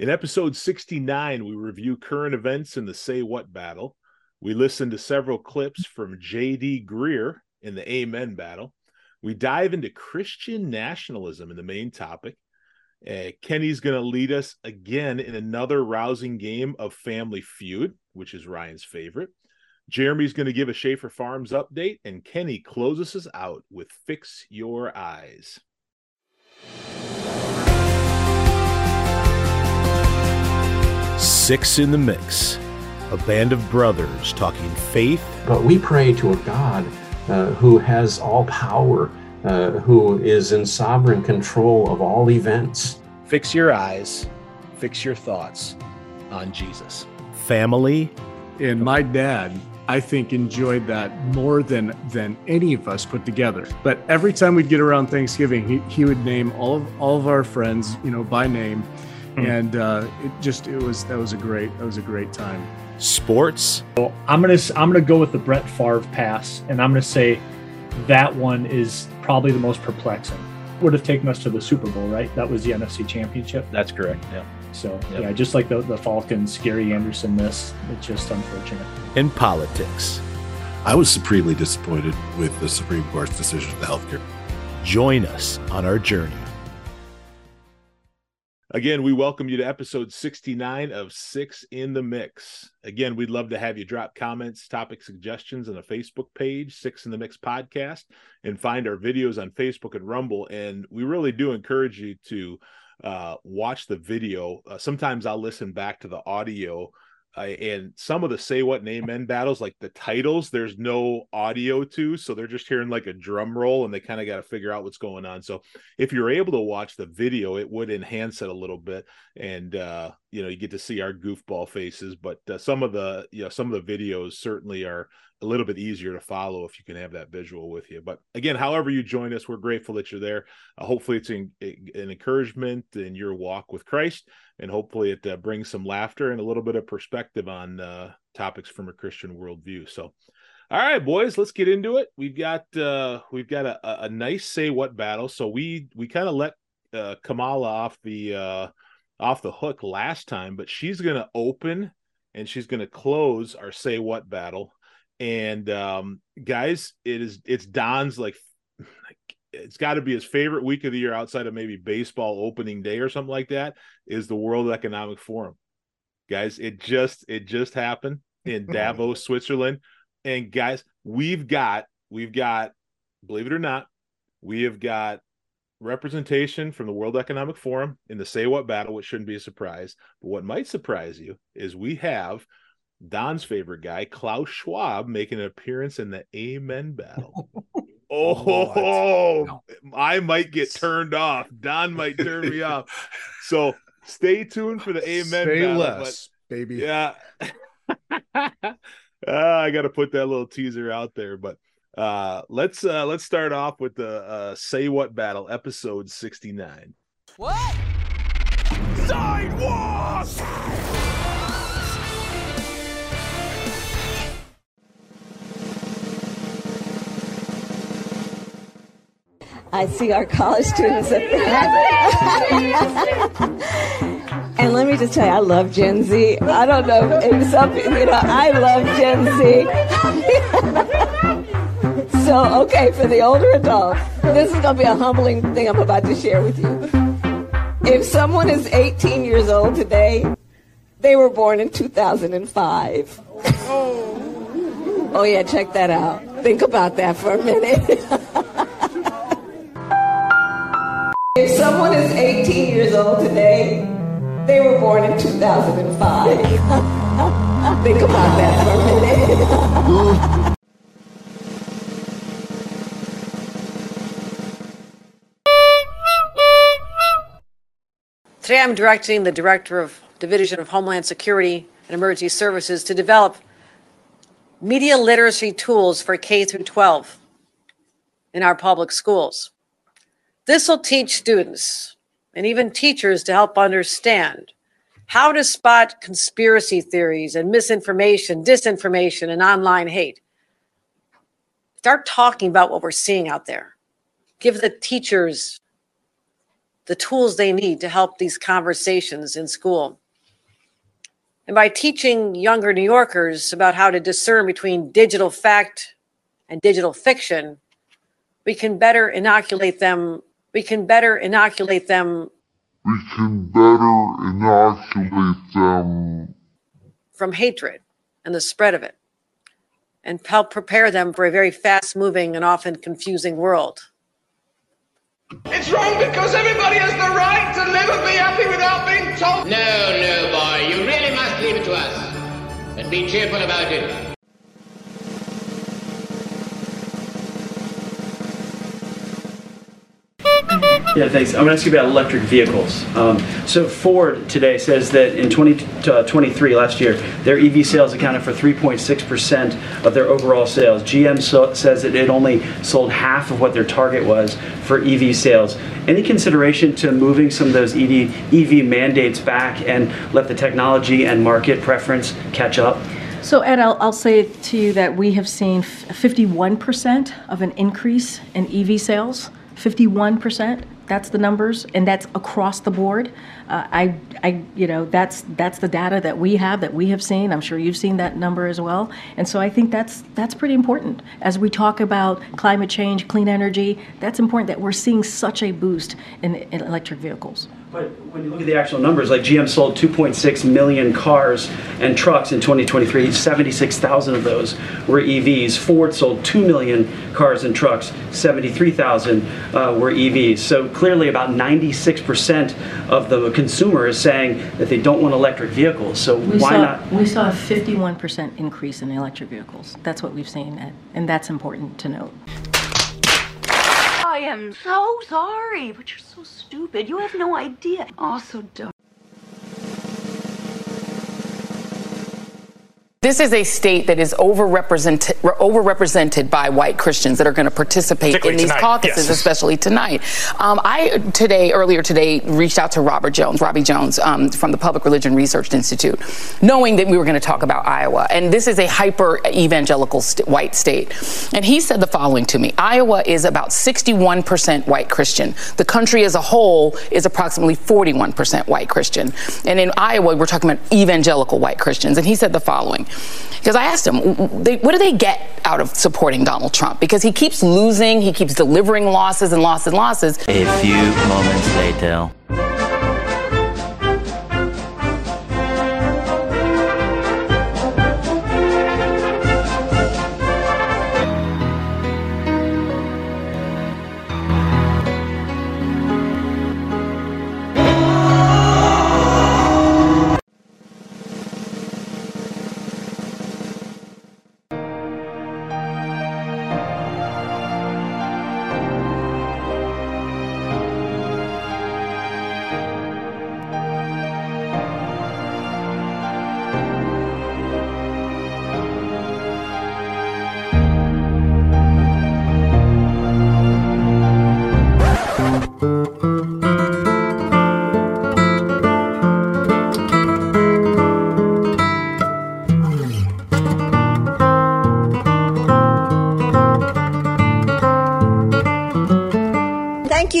In episode 69, we review current events in the Say What battle. We listen to several clips from J.D. Greear in the Amen battle. We dive into Christian nationalism in the main topic. Uh, Kenny's going to lead us again in another rousing game of Family Feud, which is Ryan's favorite. Jeremy's going to give a Shaeffer Farms update, and Kenny closes us out with Fix Your Eyes. Six in the Mix, a band of brothers talking faith. But we pray to a God uh, who has all power, uh, who is in sovereign control of all events. Fix your eyes, fix your thoughts on Jesus. Family. And my dad I think enjoyed that more than than any of us put together. But every time we'd get around Thanksgiving, he, he would name all of all of our friends, you know, by name, hmm. and uh, it just it was that was a great that was a great time. Sports. So I'm gonna I'm gonna go with the Brett Favre pass, and I'm gonna say that one is probably the most perplexing. Would have taken us to the Super Bowl, right? That was the NFC Championship. That's correct. Yeah. So yep. yeah, just like the, the Falcons, Gary Anderson miss. It's just unfortunate. In politics. I was supremely disappointed with the Supreme Court's decision of the healthcare. Join us on our journey. Again, we welcome you to episode 69 of Six in the Mix. Again, we'd love to have you drop comments, topic suggestions on the Facebook page, Six in the Mix podcast, and find our videos on Facebook and Rumble. And we really do encourage you to uh, watch the video. Uh, sometimes I'll listen back to the audio. Uh, and some of the say what name men battles, like the titles, there's no audio to, so they're just hearing like a drum roll, and they kind of got to figure out what's going on. So if you're able to watch the video, it would enhance it a little bit, and uh, you know you get to see our goofball faces. But uh, some of the you know some of the videos certainly are a little bit easier to follow if you can have that visual with you. But again, however you join us, we're grateful that you're there. Uh, hopefully, it's an, an, encouragement in your walk with Christ, and hopefully, it uh, brings some laughter and a little bit of perspective on uh, topics from a Christian worldview. So, all right, boys, let's get into it. We've got uh, we've got a, a nice say what battle. So we we kind of let uh, Kamala off the uh, off the hook last time, but she's going to open and she's going to close our say what battle and um, guys, it is it's Don's like it's got to be his favorite week of the year outside of maybe baseball opening day or something like that is the World Economic Forum. Guys, it just it just happened in Davos, Switzerland. And guys, we've got we've got believe it or not, we have got representation from the World Economic Forum in the say what battle, which shouldn't be a surprise. But what might surprise you is we have Don's favorite guy, Klaus Schwab, making an appearance in the Amen battle. oh, no. I might get turned off. Don might turn me off. So stay tuned for the Amen Say battle. Less, but, baby. Yeah. uh, I got to put that little teaser out there, but uh let's uh let's start off with the uh say what battle episode 69 what I see our college students at the And let me just tell you, I love Gen Z. I don't know if some, you know, I love Gen Z. so, okay, for the older adults, this is going to be a humbling thing I'm about to share with you. If someone is 18 years old today, they were born in 2005. Oh, yeah, check that out. Think about that for a minute. someone is 18 years old today, they were born in 2005. Think about that for a minute. Today I'm directing the Director of Division of Homeland Security and Emergency Services to develop media literacy tools for K through 12 in our public schools. This will teach students and even teachers to help understand how to spot conspiracy theories and misinformation, disinformation, and online hate. Start talking about what we're seeing out there. Give the teachers the tools they need to help these conversations in school. And by teaching younger New Yorkers about how to discern between digital fact and digital fiction, we can better inoculate them. We can better inoculate them. We can better inoculate them from hatred and the spread of it, and help prepare them for a very fast moving and often confusing world. It's wrong because everybody has the right to live and be happy without being told. No, no, boy. You really must leave it to us. And be cheerful about it. Yeah, thanks. I'm going to ask you about electric vehicles. Um, so Ford today says that in 2023, uh, last year, their EV sales accounted for 3.6% of their overall sales. GM so, says that it only sold half of what their target was for EV sales. Any consideration to moving some of those EV, mandates back and let the technology and market preference catch up? So, Ed, I'll, I'll, say to you that we have seen 51% of an increase in EV sales. 51%. That's the numbers, and that's across the board. Uh, I, I, you know, that's that's the data that we have that we have seen. I'm sure you've seen that number as well. And so I think that's that's pretty important as we talk about climate change, clean energy. That's important that we're seeing such a boost in, in electric vehicles. But when you look at the actual numbers, like GM sold 2.6 million cars and trucks in 2023, 76,000 of those were EVs. Ford sold 2 million cars and trucks, 73,000 uh, were EVs. So clearly, about 96% of the consumer is saying that they don't want electric vehicles. So we why saw, not? We saw a 51% increase in electric vehicles. That's what we've seen, and that's important to note. I am so sorry, but you're so stupid. You have no idea. Oh, so This is a state that is overrepresented, overrepresented by white Christians that are going to participate in these tonight. caucuses, yes. especially tonight. Um, I today, earlier today, reached out to Robert Jones, Robbie Jones, um, from the Public Religion Research Institute, knowing that we were going to talk about Iowa. And this is a hyper evangelical st- white state. And he said the following to me Iowa is about 61% white Christian. The country as a whole is approximately 41% white Christian. And in Iowa, we're talking about evangelical white Christians. And he said the following. Because I asked him, what do they get out of supporting Donald Trump? Because he keeps losing, he keeps delivering losses and losses and losses. A few moments later.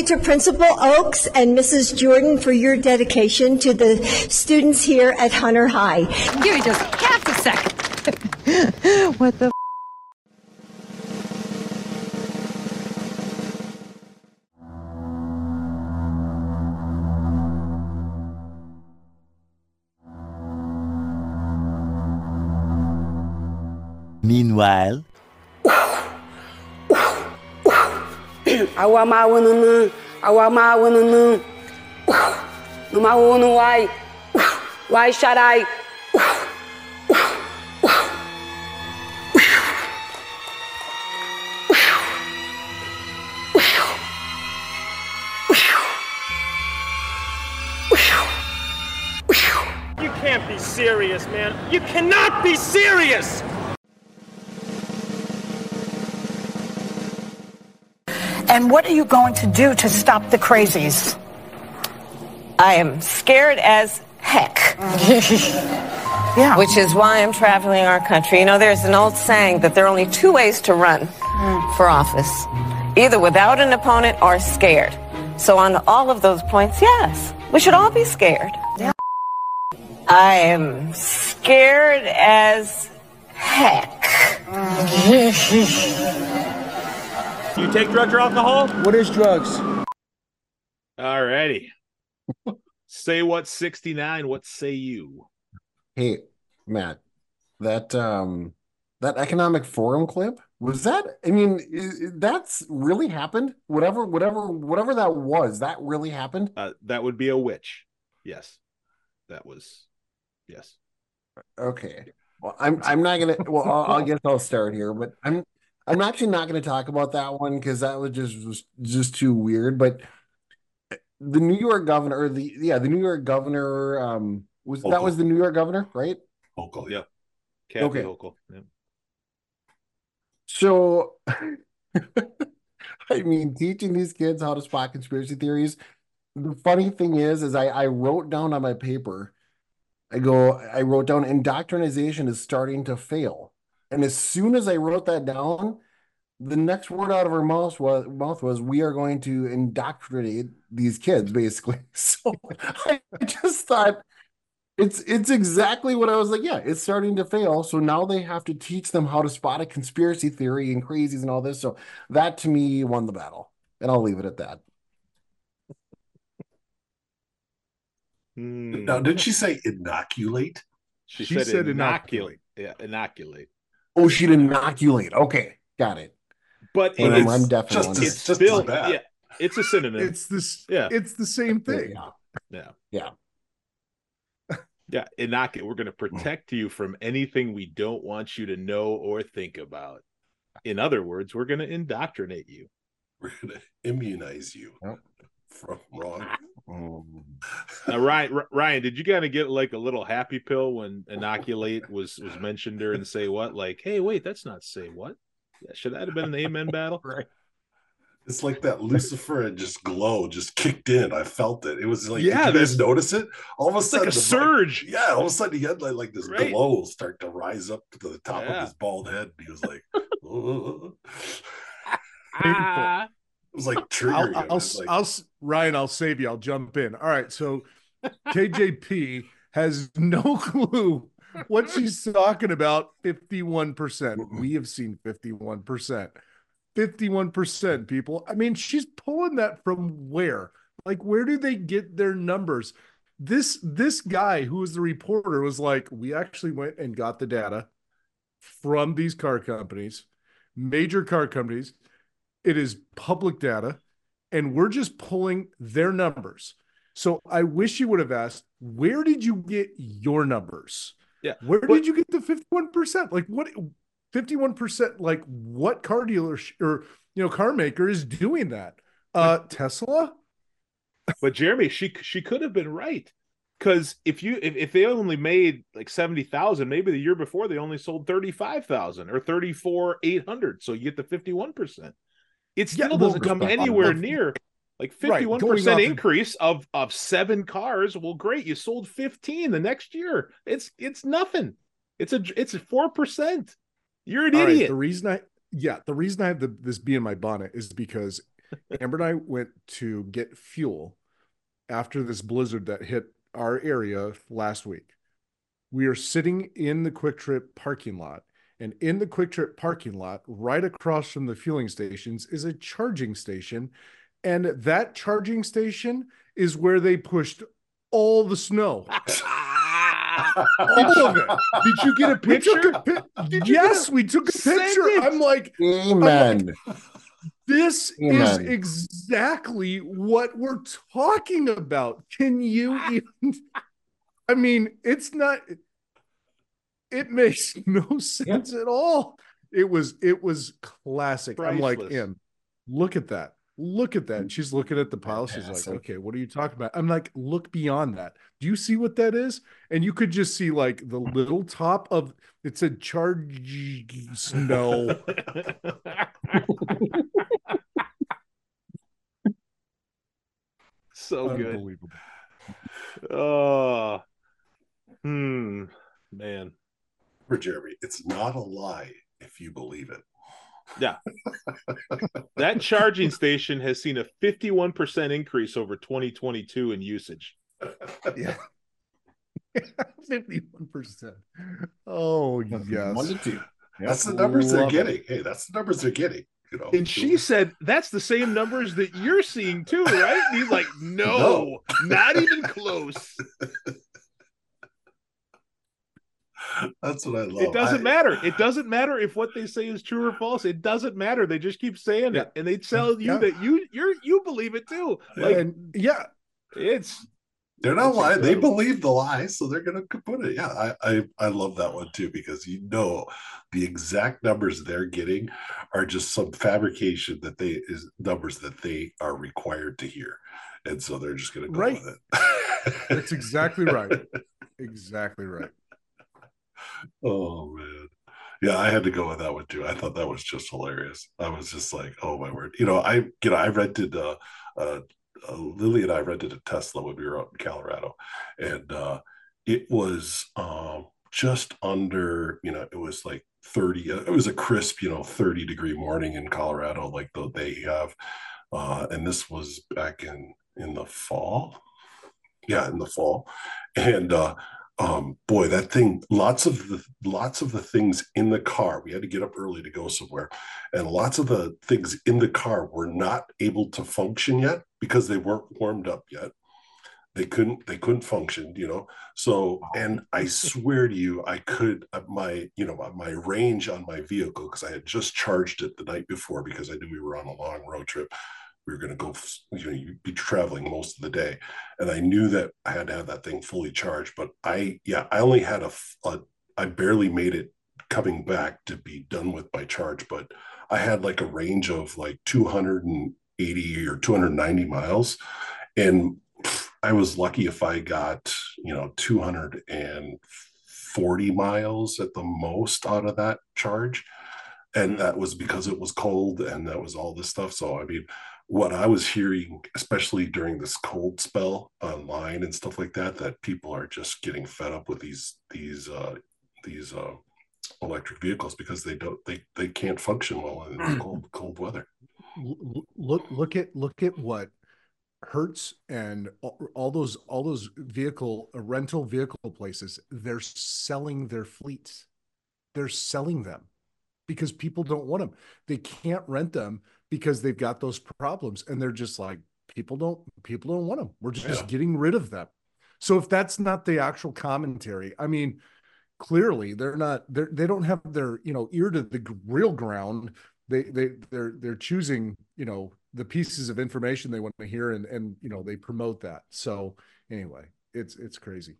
You to Principal Oaks and Mrs. Jordan for your dedication to the students here at Hunter High. Give me just half a second. what the? Meanwhile, awa ma wunu nu awa ma wunu nu nu ma wunu wai wai sharai You can't be serious, man. You cannot be serious! And what are you going to do to stop the crazies? I am scared as heck. yeah. Which is why I'm traveling our country. You know, there's an old saying that there are only two ways to run for office either without an opponent or scared. So, on all of those points, yes, we should all be scared. I am scared as heck. You take drugs or alcohol? What is drugs? All righty. say what 69, what say you? Hey, Matt, that um that economic forum clip was that i mean i- i- that's really happened whatever whatever whatever that was that really happened Uh, that would be a witch. Yes. That was yes. okay well i'm i'm not gonna well I'll, i guess i'll start here but i'm i'm actually not gonna talk about that one because that was just was just too weird but the new york governor or the yeah the new york governor um was that was the new york governor right Hochul, yeah. Kathy Okay. Hochul. Yeah. So, I mean, teaching these kids how to spot conspiracy theories. The funny thing is, is I, I wrote down on my paper, I go, I wrote down indoctrination is starting to fail. And as soon as I wrote that down, the next word out of her mouth was mouth was we are going to indoctrinate these kids, basically. So I just thought it's it's exactly what I was like. Yeah, it's starting to fail. So now they have to teach them how to spot a conspiracy theory and crazies and all this. So that to me won the battle, and I'll leave it at that. Hmm. Now, did she say inoculate? She, She said, said inoculate. Yeah, inoculate. Oh, she'd inoculate. Okay, got it. But Well, it's, I'm definitely just on as- that. it's just still as bad. yeah, it's a synonym. It's this. Yeah. It's the same thing. Yeah, yeah. yeah. Yeah, inoculate. We're going to protect you from anything we don't want you to know or think about. In other words, we're going to indoctrinate you. We're gonna immunize you from wrong. Now, Ryan, R- Ryan, did you kind of get like a little happy pill when inoculate was was mentioned there and say what? Like, hey, wait, that's not say what? Yeah, should that have been an amen battle? Right. It's like that Lucifer and just glow just kicked in. I felt it. It was like, Yeah, did you guys there's- notice it? All of a It's like sudden, a the- surge. yeah, all of a sudden he had like, like this Right. glow start to rise up to the top Yeah. of his bald head. And he was like, "Ugh." Ah. It was like I'll, I'll, like, I'll, Ryan, I'll save you. I'll jump in. All right. So KJP has no clue what she's talking about. 51%. We have seen 51%. 51% people. I mean, she's pulling that from where? Like, where do they get their numbers? This this guy who was the reporter was like, we actually went and got the data from these car companies, major car companies. It is public data, and we're just pulling their numbers. So I wish you would have asked, where did you get your numbers? Yeah. Where but- did you get the 51%? Like what 51% like what car dealer sh- or you know car maker is doing that? Uh Tesla? But Jeremy, she she could have been right. Because if you if, if they only made like seventy thousand, maybe the year before they only sold thirty five thousand or thirty four eight hundred. So you get the fifty one percent. It still well, doesn't come anywhere near like Right, fifty one going percent off of- increase of of seven cars. Well, great, you sold fifteen the next year. It's it's nothing. It's a it's a four percent. You're an All right, idiot. the reason I yeah, the reason I have the, this bee in my bonnet is because Amber and I went to get fuel after this blizzard that hit our area last week. We are sitting in the QuikTrip parking lot, and in the QuikTrip parking lot, right across from the fueling stations, is a charging station, and that charging station is where they pushed all the snow. all of it. Did you get a We took picture? a pi- yes, we took a picture. it. I'm like, Amen. this is exactly what we're talking about. Can you even? I mean, it's not. It makes no sense at all. It was it was classic. I'm like, in look at that. Look at that. And she's looking at the pile. She's like, okay, what are you talking about? I'm like, look beyond that. Do you see what that is? And you could just see like the little top of it said charge snow. so good. Unbelievable. Oh, hmm, man. For Jeremy, it's not a lie if you believe it. Yeah. that charging station has seen a 51% increase over 2022 in usage. Yeah. 51%. Oh, yes. One to two. That's the numbers they're Love it. getting. Hey, that's the numbers they're getting. You know, And she said, that's the same numbers that you're seeing too, right? And he's like, no, not even close. That's what I love. It doesn't I- matter. It doesn't matter if what they say is true or false. It doesn't matter. They just keep saying it, and they tell you Yeah. that you you're you believe it too. Like and yeah, it's They're not It's lying. They believe the lie, so they're gonna put it. Yeah, I, I I love that one too because you know the exact numbers they're getting are just some fabrication that they is numbers that they are required to hear, and so they're just gonna go Right. with it. That's exactly right. Exactly right. Oh man. Yeah, I had to go with that one too. I thought that was just hilarious. I was just like, oh my word. You know, I you know, I rented uh uh, uh Lily and I rented a Tesla when we were out in Colorado. And uh it was um just under, you know, it was like 30, uh, it was a crisp, you know, 30 degree morning in Colorado, like the, they have. Uh and this was back in in the fall. Yeah, in the fall. And uh um boy that thing lots of the lots of the things in the car we had to get up early to go somewhere and lots of the things in the car were not able to function yet because they weren't warmed up yet. They couldn't they couldn't function you know? So and i swear to you i could uh, my you know my range on my vehicle because i had just charged it the night before because i knew we were on a long road trip we were going to go you know you'd be traveling most of the day. And i knew that i had to have that thing fully charged but i yeah i only had a, a i barely made it coming back to be done with my charge but i had like a range of like 280 or 290 miles. And i was lucky if i got you know 240 miles at the most out of that charge. And mm. that was because it was cold and that was all this stuff. So i mean what i was hearing especially during this cold spell online and stuff like that that people are just getting fed up with these these uh these uh electric vehicles because they don't they they can't function well in cold cold weather. Look look at look at what Hertz and all, all those all those vehicle uh, rental vehicle places they're selling their fleets. They're selling them because people don't want them they can't rent them because they've got those problems and they're just like people don't people don't want them we're just Yeah. getting rid of them. So if that's not the actual commentary i mean clearly they're not they're, they don't have their you know ear to the real ground. They they they're they're choosing you know the pieces of information they want to hear and and you know they promote that. So anyway it's it's crazy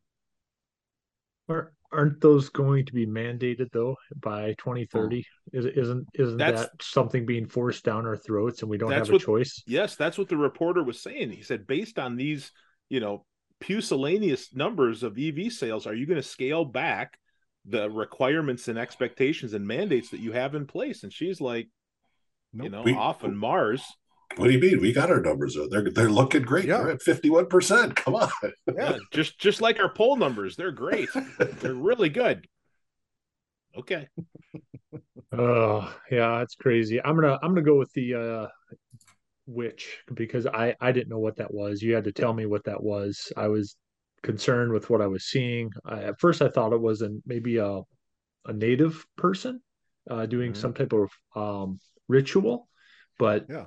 Are, aren't those going to be mandated though by 2030? Is, isn't isn't That's- that something being forced down our throats and we don't that's have a what, choice? Yes, that's what the reporter was saying. He said, based on these, you know, pusillanimous numbers of EV sales, are you going to scale back the requirements and expectations and mandates that you have in place? And she's like, you know, We- off on Mars. What do you mean we got our numbers they're they're looking great Yeah. they're at 51% come on Yeah, just just like our poll numbers, they're great. they're really good. Okay. Oh yeah, it's crazy. I'm gonna I'm gonna go with the uh witch because I I didn't know what that was. You had to tell me what that was. I was concerned with what I was seeing. I, at first, I thought it was an maybe a a native person uh, doing some type of um, ritual, but yeah.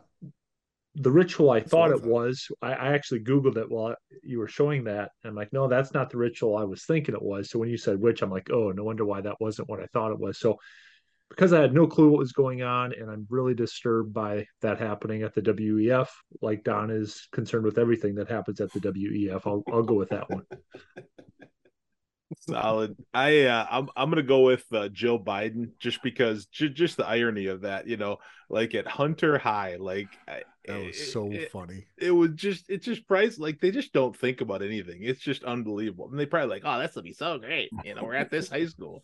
The ritual I thought it was. I, I actually googled it while you were showing that. And I'm like, no, that's not the ritual I was thinking it was. So when you said witch, I'm like, oh, no wonder why that wasn't what I thought it was. So because I had no clue what was going on, and I'm really disturbed by that happening at the WEF. Like Don is concerned with everything that happens at the WEF. I'll I'll go with that one. Solid. I uh, I'm I'm gonna go with uh, Joe Biden just because ju- just the irony of that, you know, like at Hunter High, like I, that was so funny it was just it's just price like they just don't think about anything. It's just unbelievable. And they probably like, oh, that's gonna be so great. You know, we're at this high school.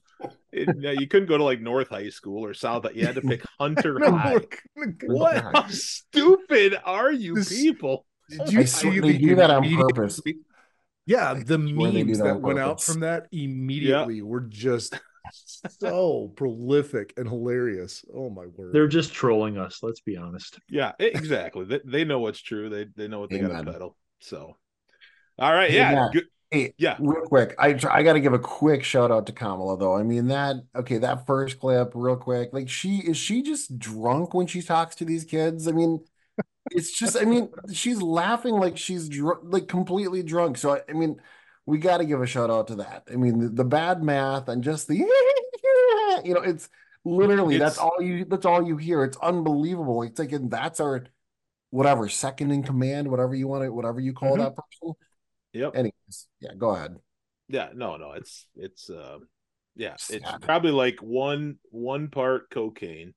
It, you, know, you couldn't go to like North High School or South. But you had to pick Hunter No, High. What? How stupid are you people? Did you I see the do that on purpose. Yeah, the swear they do memes that that went out from that immediately were just so prolific and hilarious. Oh my word. They're just trolling us. Let's be honest. Yeah, exactly. they, they know what's true. They they know what they got to peddle. So, all right, Hey, yeah, Matt, good. Hey, Yeah. real quick. I I got to give a quick shout out to Kamala though. I mean that okay, that first clip, real quick. Like she is she just drunk when she talks to these kids? I mean, it's just I mean, she's laughing like she's dr- like completely drunk. So I, I mean, we got to give a shout out to that. I mean, the, the bad math and just the you know, it's literally that's all you that's all you hear. It's unbelievable. It's like and that's our whatever second in command, whatever you want to whatever you call Mhm. that person. Yep. Anyways, yeah, go ahead. Yeah, no, no, it's it's um yeah, it's probably like one one part cocaine,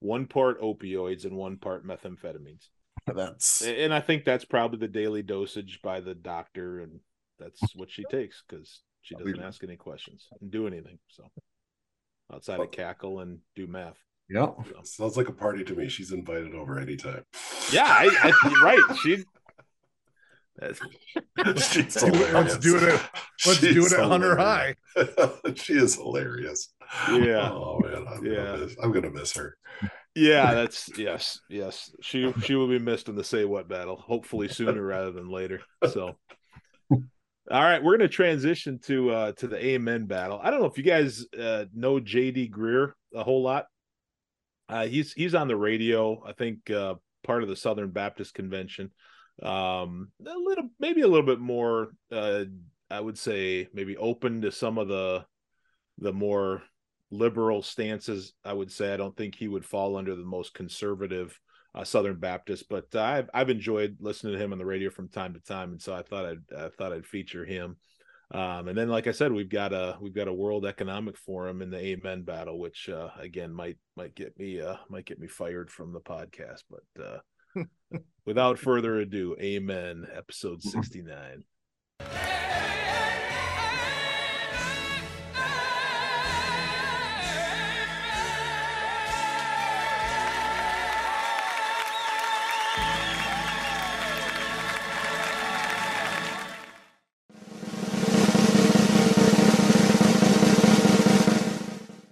one part opioids, and one part methamphetamines. That's And I think that's probably the daily dosage by the doctor, and that's what she takes because she doesn't ask any questions and do anything. So outside of cackle and do math. Yep. Sounds like a party to me. She's invited over anytime. Yeah, I, I right. She that's She's Let's do it at- let's do it at Hunter High. she is hilarious. Yeah. Oh man, I'm Yeah. gonna miss, I'm gonna miss her. Yeah, that's yes, yes. She she will be missed in the say what battle. Hopefully sooner rather than later. So, all right, we're going to transition to uh to the Amen battle. I don't know if you guys uh know JD Greear a whole lot. Uh he's he's on the radio. I think uh part of the Southern Baptist Convention. Um a little maybe a little bit more uh I would say maybe open to some of the the more liberal stances. I would say I don't think he would fall under the most conservative uh, Southern Baptist, but uh, I've I've enjoyed listening to him on the radio from time to time, and so I thought I'd I thought I'd feature him. Um, and then, like I said, we've got a we've got a World Economic Forum in the Amen battle, which uh, again might might get me uh, might get me fired from the podcast. But uh, without further ado, Amen, episode sixty nine.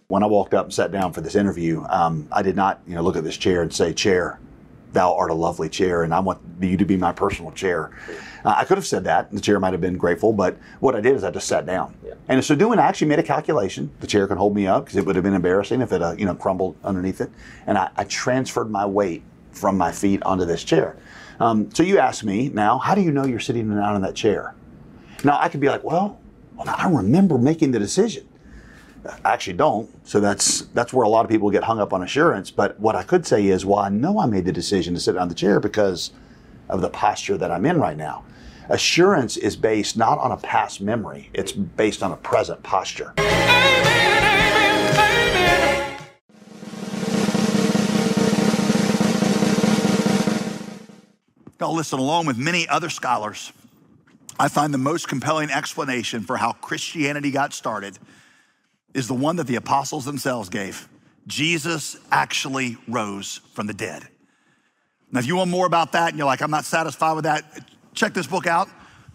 When I walked up and sat down for this interview, um, I did not, you know, look at this chair and say, "Chair, thou art a lovely chair, and I want you to be my personal chair." Uh, I could have said that, and the chair might have been grateful, but what I did is I just sat down. And in so doing, I actually made a calculation. The chair could hold me up because it would have been embarrassing if it, uh, you know, crumbled underneath it. And I, I transferred my weight from my feet onto this chair. Um, so you ask me now, how do you know you're sitting down in that chair? Now I could be like, well, well, I remember making the decision. Actually don't. So that's that's where a lot of people get hung up on assurance. But what I could say is, well, I know I made the decision to sit on the chair because of the posture that I'm in right now. Assurance is based not on a past memory; it's based on a present posture. Listen, along with many other scholars, I find the most compelling explanation for how Christianity got started is the one that the apostles themselves gave. Jesus actually rose from the dead. Now, if you want more about that and you're like, I'm not satisfied with that, check this book out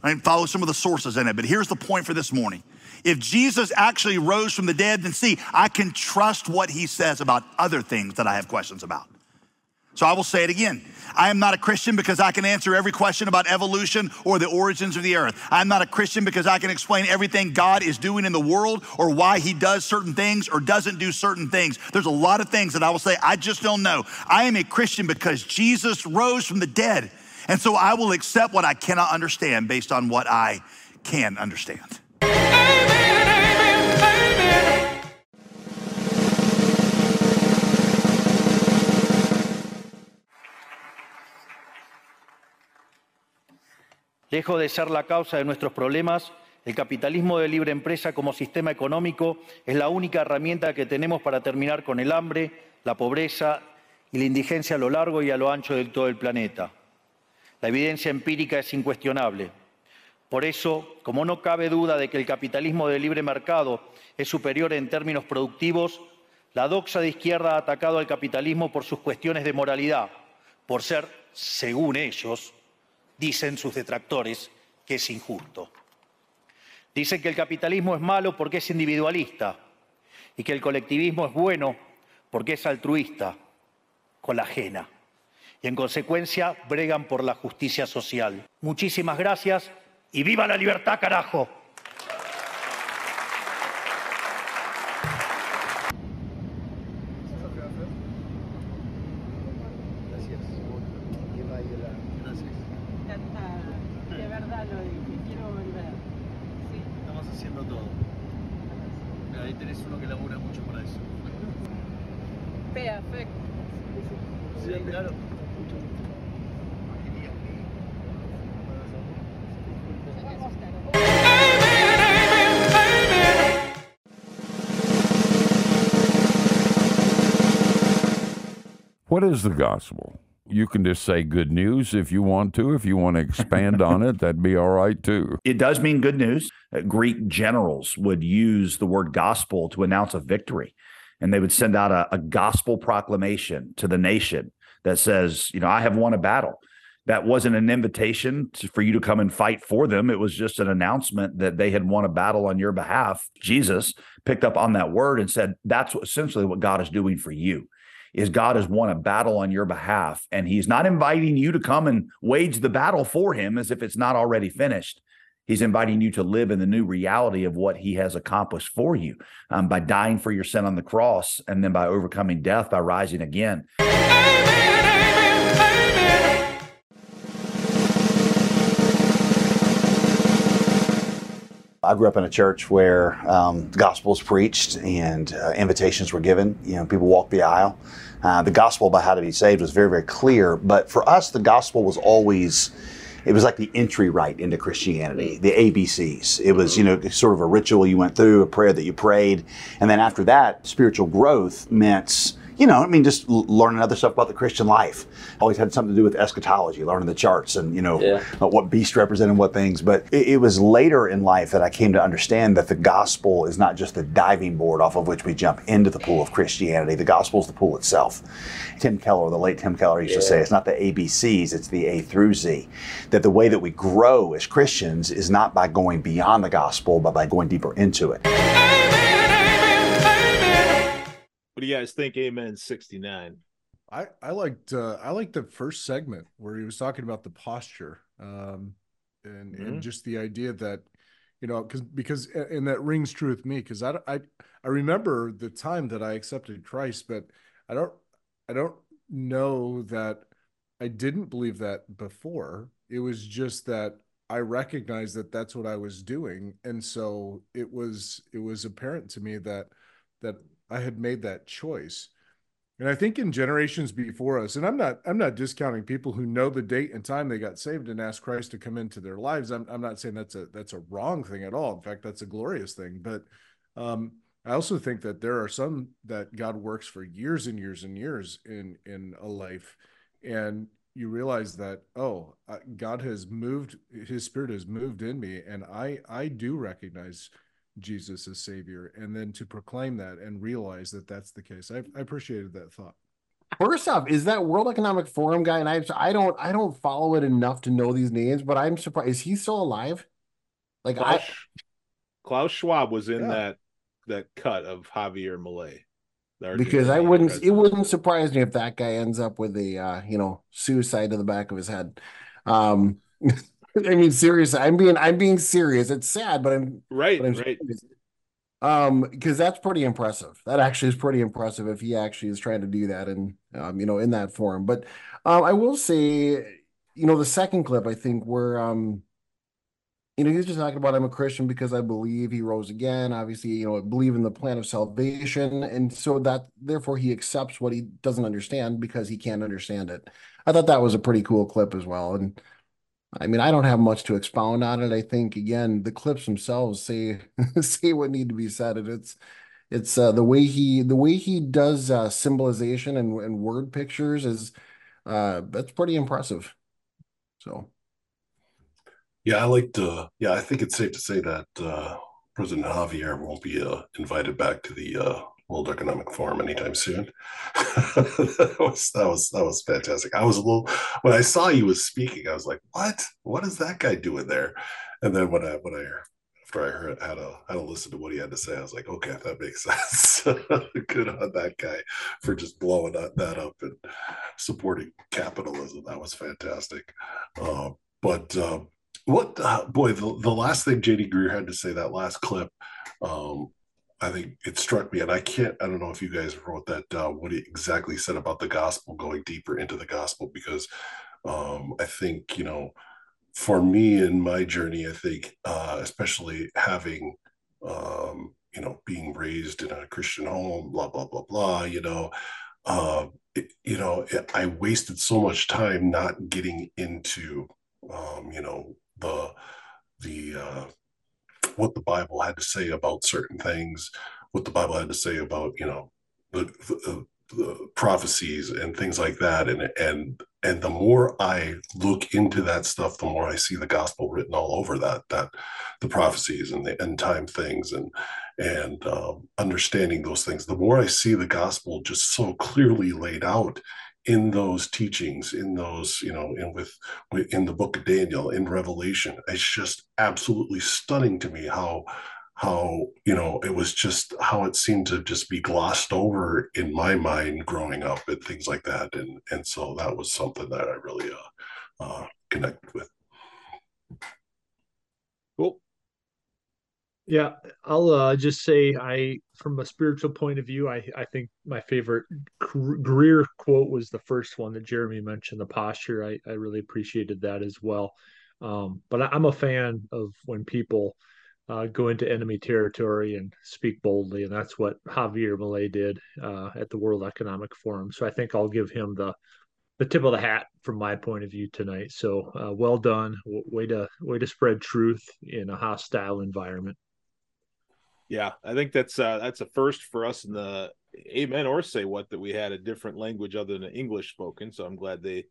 and follow some of the sources in it. But here's the point for this morning. If Jesus actually rose from the dead, then see, I can trust what he says about other things that I have questions about. So I will say it again. I am not a Christian because I can answer every question about evolution or the origins of the earth. I'm not a Christian because I can explain everything God is doing in the world or why he does certain things or doesn't do certain things. There's a lot of things that I will say I just don't know. I am a Christian because Jesus rose from the dead. And so I will accept what I cannot understand based on what I can understand. Lejos de ser la causa de nuestros problemas, el capitalismo de libre empresa como sistema económico es la única herramienta que tenemos para terminar con el hambre, la pobreza y la indigencia a lo largo y a lo ancho de todo el planeta. La evidencia empírica es incuestionable. Por eso, como no cabe duda de que el capitalismo de libre mercado es superior en términos productivos, la doxa de izquierda ha atacado al capitalismo por sus cuestiones de moralidad, por ser, según ellos, dicen sus detractores, que es injusto. Dicen que el capitalismo es malo porque es individualista y que el colectivismo es bueno porque es altruista con la ajena y en consecuencia bregan por la justicia social. Muchísimas gracias y viva la libertad, carajo. Is the gospel? You can just say good news if you want to. If you want to expand on it, that'd be all right too. It does mean good news. Uh, Greek generals would use the word gospel to announce a victory, and they would send out a, a gospel proclamation to the nation that says, you know, I have won a battle. That wasn't an invitation to, for you to come and fight for them. It was just an announcement that they had won a battle on your behalf. Jesus picked up on that word and said, that's essentially what God is doing for you is God has won a battle on your behalf and he's not inviting you to come and wage the battle for him as if it's not already finished. He's inviting you to live in the new reality of what he has accomplished for you um, by dying for your sin on the cross and then by overcoming death by rising again. I grew up in a church where um, the gospel was preached and uh, invitations were given. You know, people walked the aisle. Uh, the gospel about how to be saved was very, very clear. But for us, the gospel was always, it was like the entry right into Christianity, the ABCs. It was, you know, sort of a ritual you went through, a prayer that you prayed. And then after that, spiritual growth meant, you know, I mean, just l- learning other stuff about the Christian life. Always had something to do with eschatology, learning the charts and, you know, Yeah. uh, what beast represented what things. But it, it was later in life that I came to understand that the gospel is not just the diving board off of which we jump into the pool of Christianity. The gospel is the pool itself. Tim Keller, the late Tim Keller, used to say it's not the ABCs, it's the A through Z. That the way that we grow as Christians is not by going beyond the gospel, but by going deeper into it. What do you guys think? Amen 69. I I liked uh, I liked the first segment where he was talking about the posture, um, and Mhm. and just the idea that you know because because and that rings true with me because I I I remember the time that I accepted Christ, but I don't I don't know that I didn't believe that before. It was just that I recognized that that's what I was doing, and so it was it was apparent to me that that I had made that choice. And I think in generations before us, and I'm not I'm not discounting people who know the date and time they got saved and asked Christ to come into their lives. I'm I'm not saying that's a that's a wrong thing at all. In fact, that's a glorious thing. But um, I also think that there are some that God works for years and years and years in in a life, and you realize that oh, uh, God has moved, His Spirit has moved in me, and I I do recognize Jesus as Savior, and then to proclaim that and realize that that's the case. I, I appreciated that thought. First off, is that World Economic Forum guy? And I I don't I don't follow it enough to know these names, but I'm surprised. Is he still alive? Like Klaus, I Klaus Schwab was in Yeah. that that cut of Javier Milei. the because I wouldn't it wouldn't surprise me if that guy ends up with a uh, you know suicide to the back of his head. Um, I mean, seriously, I'm being I'm being serious. It's sad, but I'm right, but I'm right. serious. Um, because that's pretty impressive. That actually is pretty impressive if he actually is trying to do that and um, you know, in that form. But um, I will say, you know, the second clip, I think, where um, you know, he's just talking about I'm a Christian because I believe he rose again. Obviously, you know, believe in the plan of salvation, and so that therefore he accepts what he doesn't understand because he can't understand it. I thought that was a pretty cool clip as well, and I mean, I don't have much to expound on it. I think again, the clips themselves say say what need to be said, and it's it's uh, the way he the way he does uh, symbolization and, and word pictures is uh, that's pretty impressive. So. Yeah, I like to. Yeah, I think it's safe to say that uh, President Javier won't be uh, invited back to the uh, World Economic Forum anytime soon. that was that was that was fantastic. I was a little when I saw he was speaking, I was like, "What? What is that guy doing there?" And then when I when I after I heard had a had to listen to what he had to say, I was like, okay, that makes sense. Good on that guy for just blowing that, that up and supporting capitalism. That was fantastic. Uh, but um, what uh, boy, the, the last thing JD Greear had to say that last clip, um, I think it struck me, and I can't. I don't know if you guys wrote that down. What he exactly said about the gospel, going deeper into the gospel, because um, I think you know for me in my journey, I think, uh, especially having, um, you know, being raised in a Christian home, blah blah blah blah, you know, uh, it, you know, it, I wasted so much time not getting into, um, you know, the the uh, what the Bible had to say about certain things, what the Bible had to say about, you know, the, the the prophecies and things like that. And and and the more i look into that stuff the more i see the gospel written all over that that the prophecies and the end time things and and um, understanding those things. The more i see the gospel just so clearly laid out in those teachings in those you know in with in the book of daniel in revelation it's just absolutely stunning to me how how you know it was just how it seemed to just be glossed over in my mind growing up and things like that. And and so that was something that i really uh, uh connected with cool yeah i'll uh just say i from a spiritual point of view i i think my favorite Greear quote was the first one that jeremy mentioned the posture i i really appreciated that as well um but i'm a fan of when people uh, go into enemy territory and speak boldly, and that's what Javier Milei did uh, at the World Economic Forum. So I think I'll give him the the tip of the hat from my point of view tonight. So uh, well done, way to way to spread truth in a hostile environment. Yeah, I think that's uh, that's a first for us in the amen or say what that we had a different language other than English spoken. So I'm glad they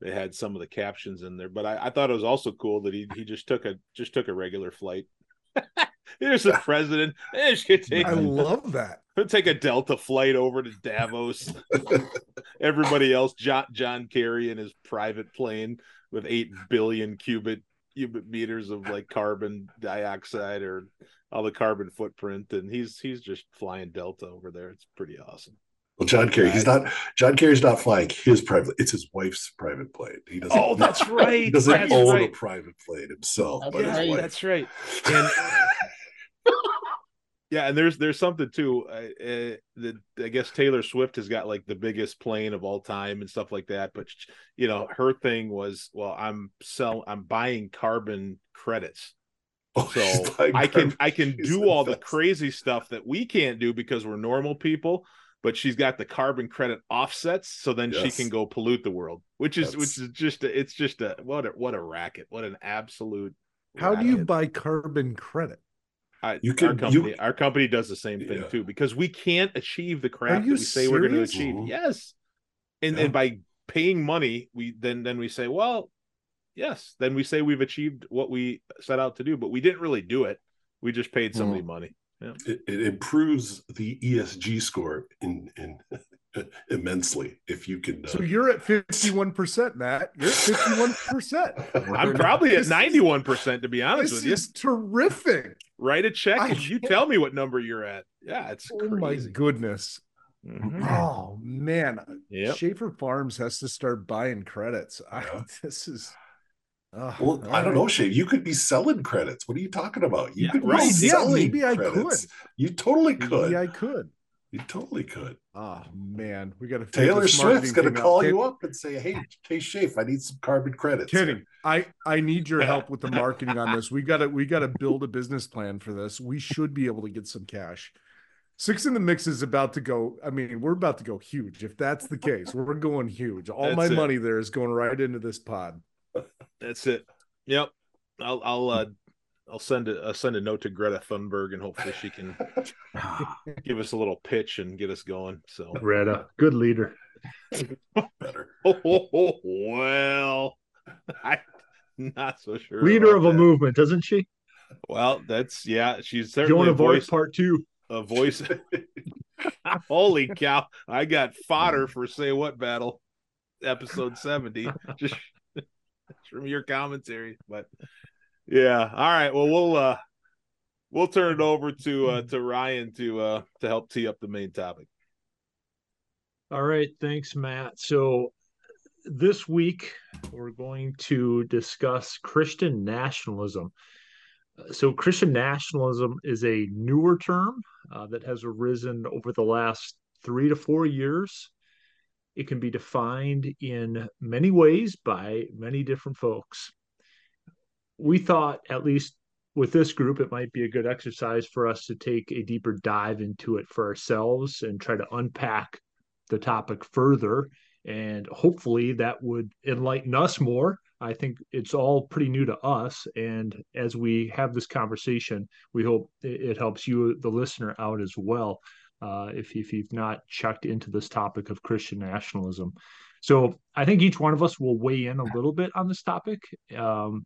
they had some of the captions in there. But I, I thought it was also cool that he he just took a just took a regular flight Here's the president. Take, I love that. Take a Delta flight over to Davos. Everybody else, John John Kerry in his private plane with eight billion cubic cubic meters of like carbon dioxide or all the carbon footprint, and he's he's just flying Delta over there. It's pretty awesome. Well, John Kerry, he's not John Kerry's not flying his private. It's his wife's private plane. He doesn't. Oh, that's right. He doesn't that's own right. a private plane himself. That's but right. That's right. And yeah, and there's there's something too. Uh, uh, the I guess Taylor Swift has got like the biggest plane of all time and stuff like that. But you know, her thing was, well, I'm sell, I'm buying carbon credits. Oh, so buying I can I can she's do the all the best. crazy stuff that we can't do because we're normal people. But she's got the carbon credit offsets, so then she can go pollute the world, which is which is just a, it's just a what a what a racket, what an absolute. How do you buy carbon credit? I, You our can- company you- our company does the same thing Yeah. too because we can't achieve the crap that you we say we're going to serious? achieve. Mhm. Yes, and Yeah. and by paying money, we then then we say, well, yes, then we say we've achieved what we set out to do, but we didn't really do it. We just paid somebody money. Yeah. It, it improves the ESG score in in immensely if you can. Uh, So you're at 51%, Matt. You're at 51%. I'm probably at ninety one percent to be honest This with you. This is terrific. Write a check I and you tell me what number you're at. Yeah, it's Oh my crazy. goodness. Mhm. Oh man. Yep. Shaeffer Farms has to start buying credits. I, this is oh, well, I don't right. know, Shane. You could be selling credits. What are you talking about? You Yeah, could be right. Yeah, selling maybe I credits. could. You totally could. Maybe I could. You totally could. Oh man, we got to Taylor Swift's going to call you up and say, "Hey, hey, Shafe, I need some carbon credits." Kidding. I I need your help with the marketing on this. We got to we got to build a business plan for this. We should be able to get some cash. Six in the mix is about to go. I mean, we're about to go huge. If that's the case, we're going huge. All my it. money there is going right into this pod. That's it. Yep. I'll I'll uh I'll send a I'll send a note to Greta Thunberg and hopefully she can give us a little pitch and get us going. So Greta, good leader. Better. oh, well, I'm not so sure. Leader about of a movement, doesn't she? Well, that's yeah. She's certainly Joan a of Arc voice. part two. A voice. Holy cow! I got fodder for say what battle, episode seventy. Just from your commentary, but yeah. All right. Well, we'll uh we'll turn it over to uh, to Ryan to uh, to help tee up the main topic. All right, thanks, Matt. So this week we're going to discuss Christian nationalism. So, Christian nationalism is a newer term uh, that has arisen over the last three to four years. It can be defined in many ways by many different folks. We thought, at least with this group, it might be a good exercise for us to take a deeper dive into it for ourselves and try to unpack the topic further. And hopefully that would enlighten us more I think it's all pretty new to us. And as we have this conversation, we hope it helps you, the listener, out as well. Uh, if, if you've not checked into this topic of Christian nationalism. So I think each one of us will weigh in a little bit on this topic. Um,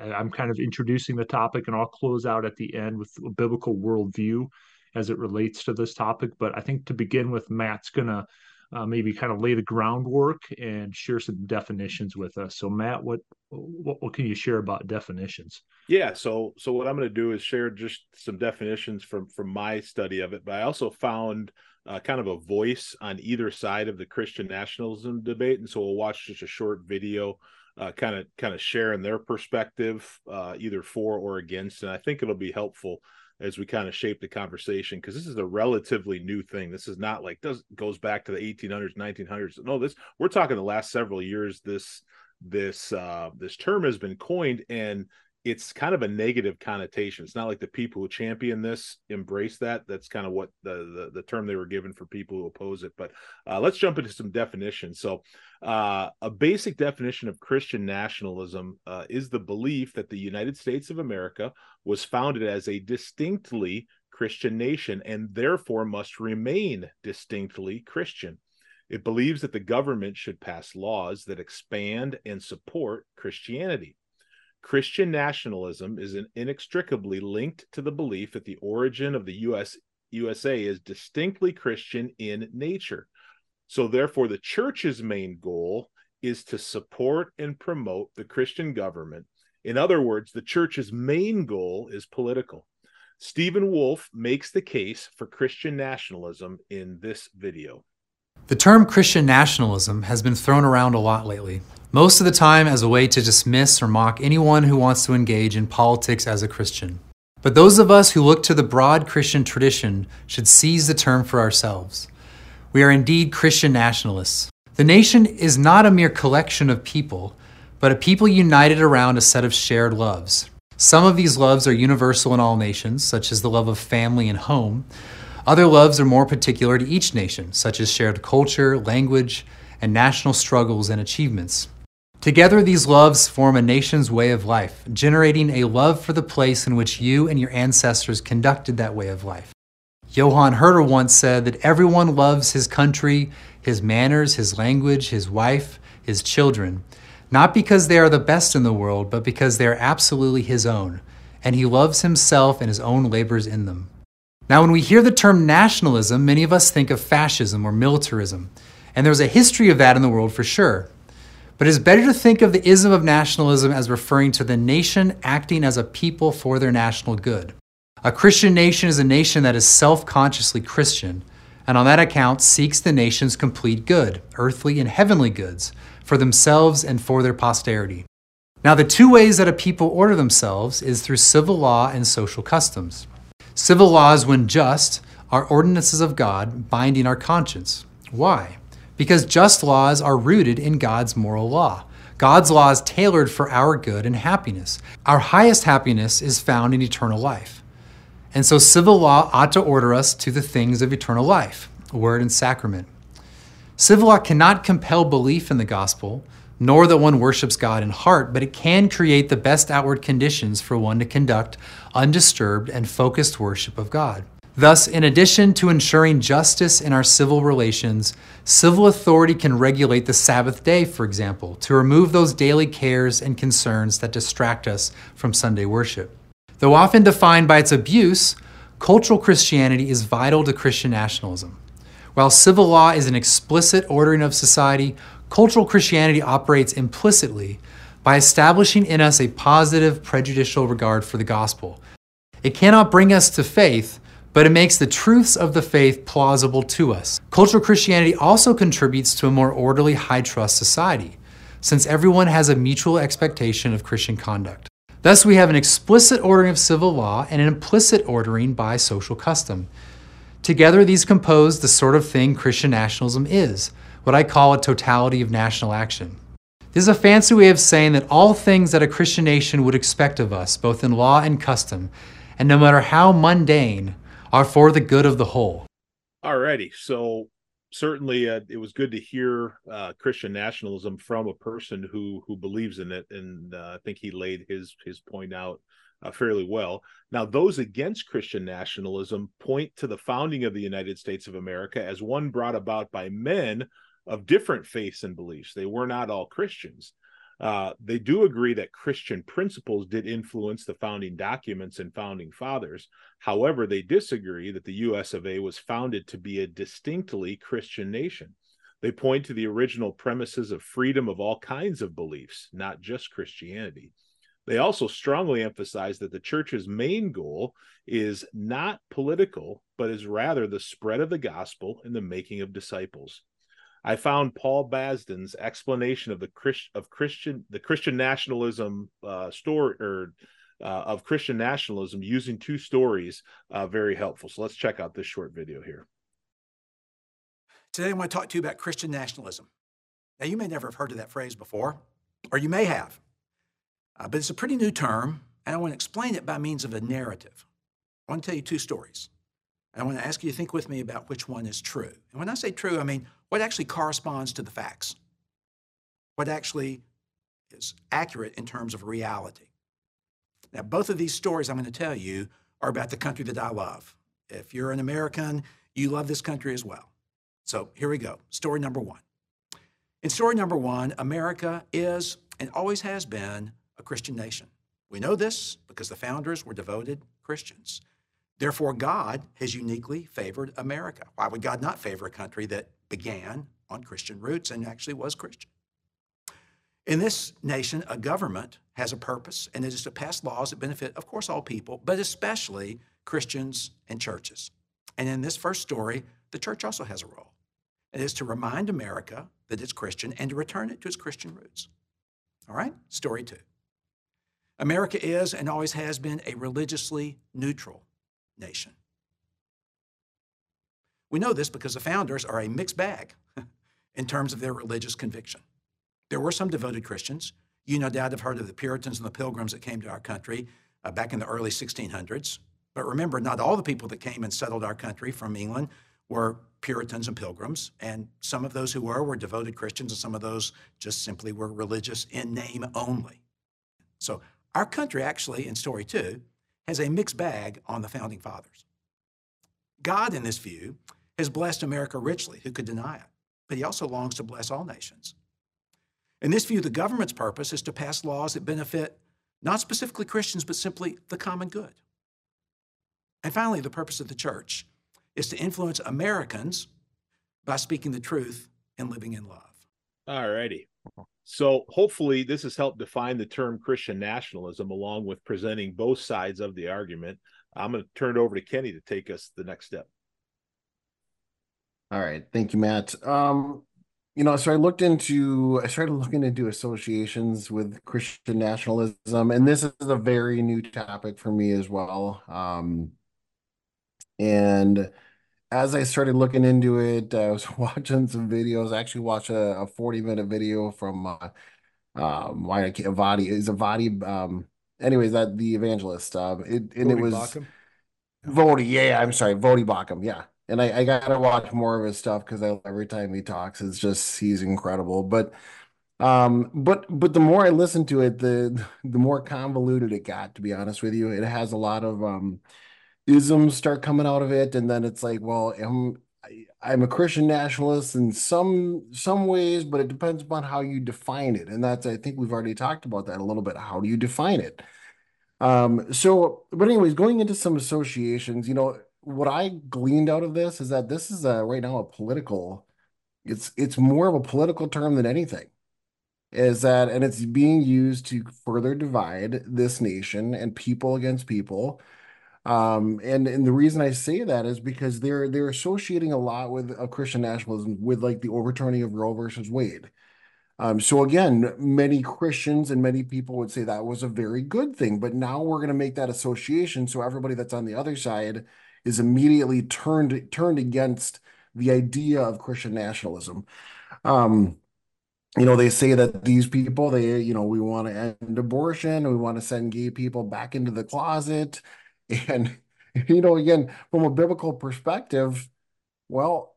I'm kind of introducing the topic, and I'll close out at the end with a biblical worldview as it relates to this topic. But I think to begin with, Matt's going to uh, maybe kind of lay the groundwork and share some definitions with us. So, Matt, what what, what can you share about definitions? Yeah, so so what I'm going to do is share just some definitions from from my study of it, but I also found uh, kind of a voice on either side of the Christian nationalism debate, and so we'll watch just a short video. Uh, kind of kind of sharing their perspective uh, either for or against and i think it'll be helpful as we kind of shape the conversation because this is a relatively new thing. This is not like does goes back to the 1800s, 1900s. No, this we're talking the last several years. This this uh, this term has been coined, and it's kind of a negative connotation. It's not like the people who champion this embrace that. That's kind of what the the, the term they were given for people who oppose it. But uh, let's jump into some definitions. So, uh, a basic definition of Christian nationalism uh, is the belief that the United States of America was founded as a distinctly Christian nation and therefore must remain distinctly Christian. It believes that the government should pass laws that expand and support Christianity. Christian nationalism is inextricably linked to the belief that the origin of the US USA is distinctly Christian in nature. So therefore the church's main goal is to support and promote the Christian government. In other words, the church's main goal is political. Stephen Wolfe makes the case for Christian nationalism in this video. The term Christian nationalism has been thrown around a lot lately most of the time as a way to dismiss or mock anyone who wants to engage in politics as a Christian. But those of us who look to the broad Christian tradition should seize the term for ourselves. We are indeed Christian nationalists. The nation is not a mere collection of people, but a people united around a set of shared loves. Some of these loves are universal in all nations, such as the love of family and home. Other loves are more particular to each nation, such as shared culture, language, and national struggles and achievements. Together, these loves form a nation's way of life, generating a love for the place in which you and your ancestors conducted that way of life. Johann Herder once said that everyone loves his country, his manners, his language, his wife, his children, not because they are the best in the world, but because they are absolutely his own, and he loves himself and his own labors in them. Now, when we hear the term nationalism, many of us think of fascism or militarism, and there's a history of that in the world for sure. But it is better to think of the ism of nationalism as referring to the nation acting as a people for their national good. A Christian nation is a nation that is self consciously Christian, and on that account seeks the nation's complete good, earthly and heavenly goods, for themselves and for their posterity. Now, the two ways that a people order themselves is through civil law and social customs. Civil laws, when just, are ordinances of God binding our conscience. Why? because just laws are rooted in God's moral law. God's law is tailored for our good and happiness. Our highest happiness is found in eternal life. And so civil law ought to order us to the things of eternal life, word and sacrament. Civil law cannot compel belief in the gospel, nor that one worships God in heart, but it can create the best outward conditions for one to conduct undisturbed and focused worship of God. Thus, in addition to ensuring justice in our civil relations, civil authority can regulate the Sabbath day, for example, to remove those daily cares and concerns that distract us from Sunday worship. Though often defined by its abuse, cultural Christianity is vital to Christian nationalism. While civil law is an explicit ordering of society, cultural Christianity operates implicitly by establishing in us a positive, prejudicial regard for the gospel It cannot bring us to faith, but it makes the truths of the faith plausible to us. Cultural Christianity also contributes to a more orderly, high trust society, since everyone has a mutual expectation of Christian conduct. Thus, we have an explicit ordering of civil law and an implicit ordering by social custom. Together, these compose the sort of thing Christian nationalism is, what I call a totality of national action. This is a fancy way of saying that all things that a Christian nation would expect of us, both in law and custom, and no matter how mundane, are for the good of the whole. Alrighty, so certainly uh, it was good to hear uh, Christian nationalism from a person who who believes in it, and uh, I think he laid his his point out uh, fairly well. Now, those against Christian nationalism point to the founding of the United States of America as one brought about by men of different faiths and beliefs. They were not all Christians. Uh, they do agree that Christian principles did influence the founding documents and founding fathers. However, they disagree that the US of A was founded to be a distinctly Christian nation. They point to the original premises of freedom of all kinds of beliefs, not just Christianity. They also strongly emphasize that the church's main goal is not political, but is rather the spread of the gospel and the making of disciples. I found Paul Basden's explanation of the Christ, of Christian the Christian nationalism uh, story or uh, of Christian nationalism using two stories uh, very helpful. So let's check out this short video here. Today I want to talk to you about Christian nationalism. Now you may never have heard of that phrase before, or you may have, uh, but it's a pretty new term, and I want to explain it by means of a narrative. I want to tell you two stories. And I want to ask you to think with me about which one is true. And when I say true, I mean what actually corresponds to the facts, what actually is accurate in terms of reality. Now, both of these stories I'm going to tell you are about the country that I love. If you're an American, you love this country as well. So here we go. Story number one. In story number one, America is and always has been a Christian nation. We know this because the founders were devoted Christians. Therefore, God has uniquely favored America. Why would God not favor a country that began on Christian roots and actually was Christian? In this nation, a government has a purpose, and it is to pass laws that benefit, of course, all people, but especially Christians and churches. And in this first story, the church also has a role. It is to remind America that it's Christian and to return it to its Christian roots. All right, story two. America is and always has been a religiously neutral nation. We know this because the founders are a mixed bag in terms of their religious conviction. There were some devoted Christians. You no doubt have heard of the Puritans and the Pilgrims that came to our country uh, back in the early 1600s. But remember, not all the people that came and settled our country from England were Puritans and Pilgrims, and some of those who were were devoted Christians, and some of those just simply were religious in name only. So our country actually, in story two, has a mixed bag on the founding fathers. God, in this view, has blessed America richly. Who could deny it? But he also longs to bless all nations. In this view, the government's purpose is to pass laws that benefit not specifically Christians, but simply the common good. And finally, the purpose of the church is to influence Americans by speaking the truth and living in love. All righty. So hopefully this has helped define the term Christian nationalism along with presenting both sides of the argument. I'm going to turn it over to Kenny to take us the next step. All right. Thank you, Matt. Um, you know, so I looked into, I started looking into associations with Christian nationalism, and this is a very new topic for me as well. Um, and as I started looking into it, I was watching some videos. I actually watched a, a 40 minute video from uh, um why I can't Vadi is a Vadi um anyways that the evangelist um it and it was? Voddie yeah I'm sorry Voddie Baucham yeah and I, I gotta watch more of his stuff because every time he talks it's just he's incredible but um but but the more I listen to it the the more convoluted it got to be honest with you it has a lot of um isms start coming out of it, and then it's like, well, I'm I'm a Christian nationalist in some some ways, but it depends upon how you define it, and that's I think we've already talked about that a little bit. How do you define it? Um, so, but anyways, going into some associations, you know, what I gleaned out of this is that this is a, right now a political. It's it's more of a political term than anything. Is that and it's being used to further divide this nation and people against people Um, and and the reason I say that is because they're they're associating a lot with of Christian nationalism with like the overturning of Roe versus Wade. Um, so again, many Christians and many people would say that was a very good thing, but now we're going to make that association so everybody that's on the other side is immediately turned turned against the idea of Christian nationalism. Um, you know, they say that these people, they, you know, we want to end abortion, we want to send gay people back into the closet. And, you know, again, from a biblical perspective, well,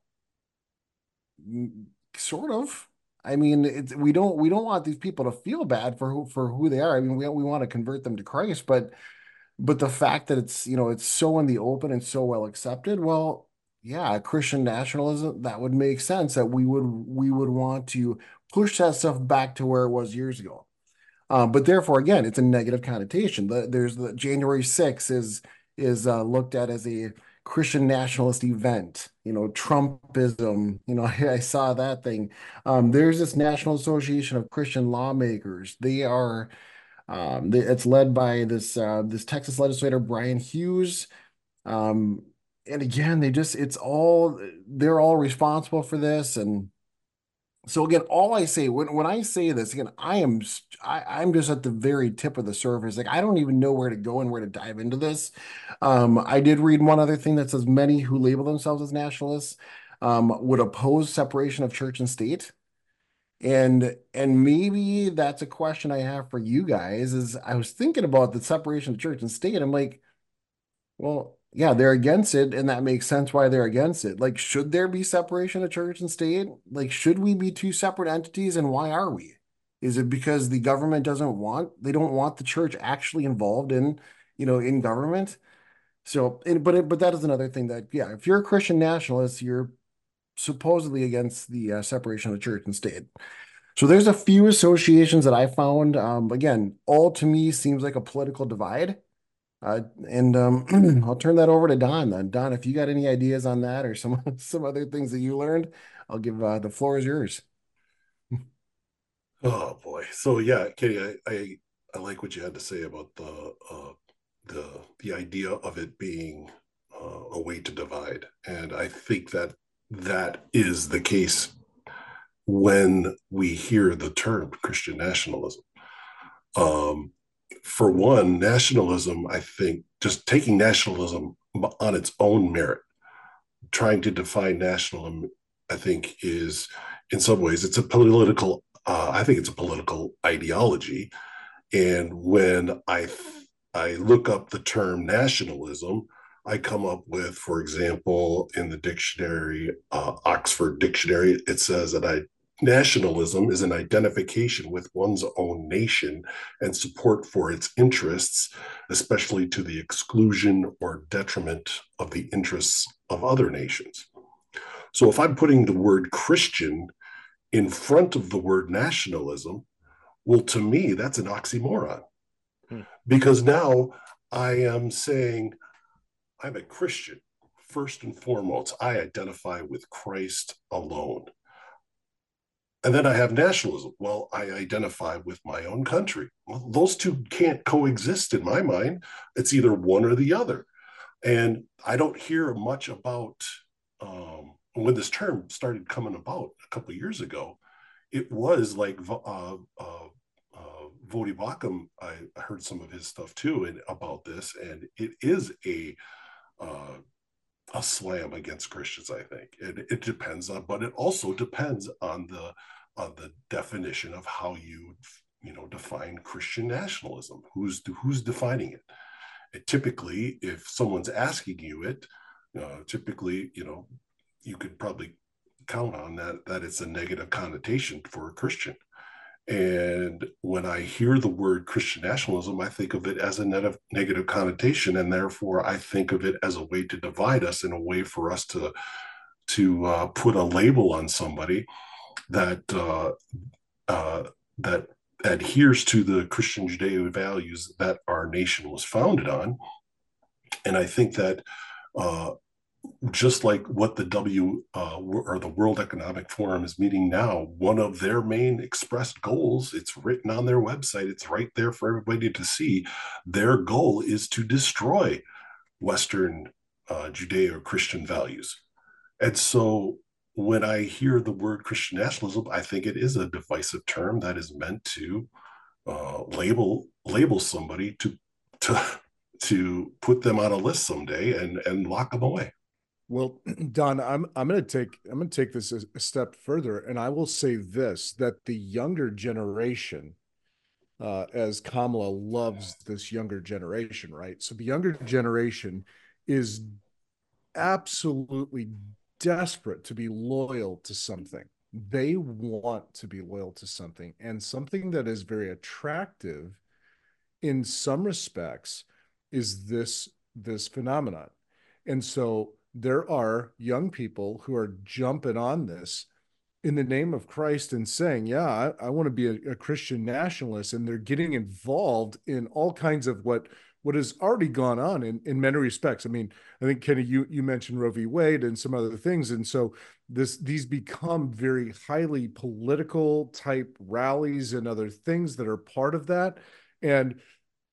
sort of. I mean, it's we don't we don't want these people to feel bad for who for who they are. I mean, we we want to convert them to Christ, but but the fact that it's you know it's so in the open and so well accepted, well, yeah, Christian nationalism that would make sense that we would we would want to push that stuff back to where it was years ago. Um, but therefore, again, it's a negative connotation. The, there's the January 6th is is uh, looked at as a Christian nationalist event. You know, Trumpism. You know, I, I saw that thing. Um, there's this National Association of Christian Lawmakers. They are. Um, it's led by this uh, this Texas legislator Bryan Hughes. Um, and again, they just it's all they're all responsible for this and so again, all I say when, when I say this again, I am I, I'm just at the very tip of the surface. Like I don't even know where to go and where to dive into this. Um, I did read one other thing that says many who label themselves as nationalists um, would oppose separation of church and state. And and maybe that's a question I have for you guys. Is I was thinking about the separation of church and state. I'm like, well, yeah, they're against it, and that makes sense why they're against it. Like, should there be separation of church and state? Like, should we be two separate entities, and why are we? Is it because the government doesn't want they don't want the church actually involved in, you know, in government? So, and, but it, but that is another thing that yeah, if you're a Christian nationalist, you're supposedly against the uh, separation of church and state. So there's a few associations that I found. Um, again, all to me seems like a political divide. Uh, and um, I'll turn that over to Don then. Don, if you got any ideas on that or some some other things that you learned, I'll give uh, the floor is yours. oh boy. So yeah, Katie, I, I, I like what you had to say about the uh, the the idea of it being uh, a way to divide, and I think that that is the case when we hear the term Christian nationalism. Um, for one, nationalism, I think, just taking nationalism on its own merit, trying to define nationalism, I think, is in some ways it's a political. Uh, I think it's a political ideology, and when I I look up the term nationalism, I come up with, for example, in the dictionary, uh, Oxford Dictionary, it says that I Nationalism is an identification with one's own nation and support for its interests, especially to the exclusion or detriment of the interests of other nations. So if I'm putting the word Christian in front of the word nationalism, well, to me, that's an oxymoron. Hmm. Because now I am saying I'm a Christian. First and foremost, I identify with Christ alone. And then I have nationalism. Well, I identify with my own country. Well, those two can't coexist in my mind. It's either one or the other. And I don't hear much about um, when this term started coming about a couple years ago. It was like uh, uh, uh, Voddie Baucham. I heard some of his stuff too and about this, and it is a uh, a slam against Christians, I think. It, it depends on, but it also depends on the on the definition of how you you know define Christian nationalism. Who's who's defining it? it typically, if someone's asking you it, uh, typically you know you could probably count on that that it's a negative connotation for a Christian. And when I hear the word Christian nationalism, I think of it as a negative connotation, and therefore I think of it as a way to divide us, in a way for us to to uh, put a label on somebody that uh, uh, that adheres to the Christian Judeo values that our nation was founded on, and I think that uh, just like what the W uh, or the World Economic Forum is meeting now, one of their main expressed goals, it's written on their website, it's right there for everybody to see. Their goal is to destroy Western uh, Judeo Christian values. And so when I hear the word Christian nationalism, I think it is a divisive term that is meant to uh, label label somebody to to to put them on a list someday and and lock them away. Well, Don, I'm I'm going to take I'm going to take this a, a, step further, and I will say this: that the younger generation, uh, as Kamala loves this younger generation, right? So the younger generation is absolutely desperate to be loyal to something. They want to be loyal to something, and something that is very attractive, in some respects, is this this phenomenon, and so there are young people who are jumping on this in the name of Christ and saying, Yeah, I, I want to be a, a, Christian nationalist. And they're getting involved in all kinds of what what has already gone on in, in many respects. I mean, I think Kenny, you you mentioned Roe v. Wade and some other things. And so this these become very highly political type rallies and other things that are part of that. And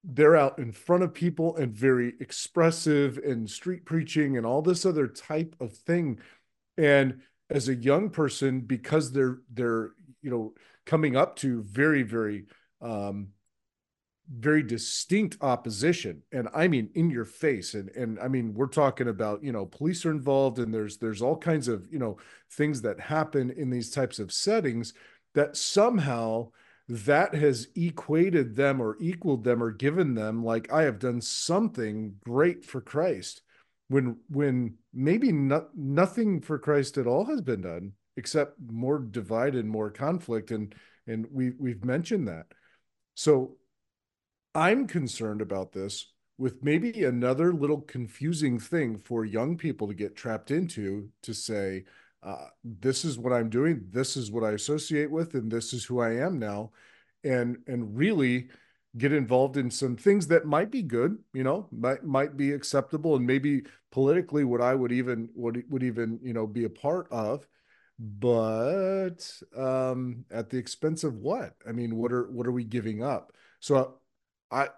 they're out in front of people and very expressive and street preaching and all this other type of thing. And as a young person because they're they're you know coming up to very very um very distinct opposition and i mean in your face and and i mean we're talking about you know police are involved and there's there's all kinds of you know things that happen in these types of settings that somehow that has equated them or equaled them or given them like I have done something great for Christ when when maybe not, nothing for Christ at all has been done except more divide and more conflict and and we we've mentioned that. So I'm concerned about this with maybe another little confusing thing for young people to get trapped into to say uh, this is what I'm doing, this is what I associate with, and this is who I am now, and and really get involved in some things that might be good, you know, might might be acceptable, and maybe politically what I would even would would even you know be a part of, but um, at the expense of what? I mean, what are what are we giving up? So I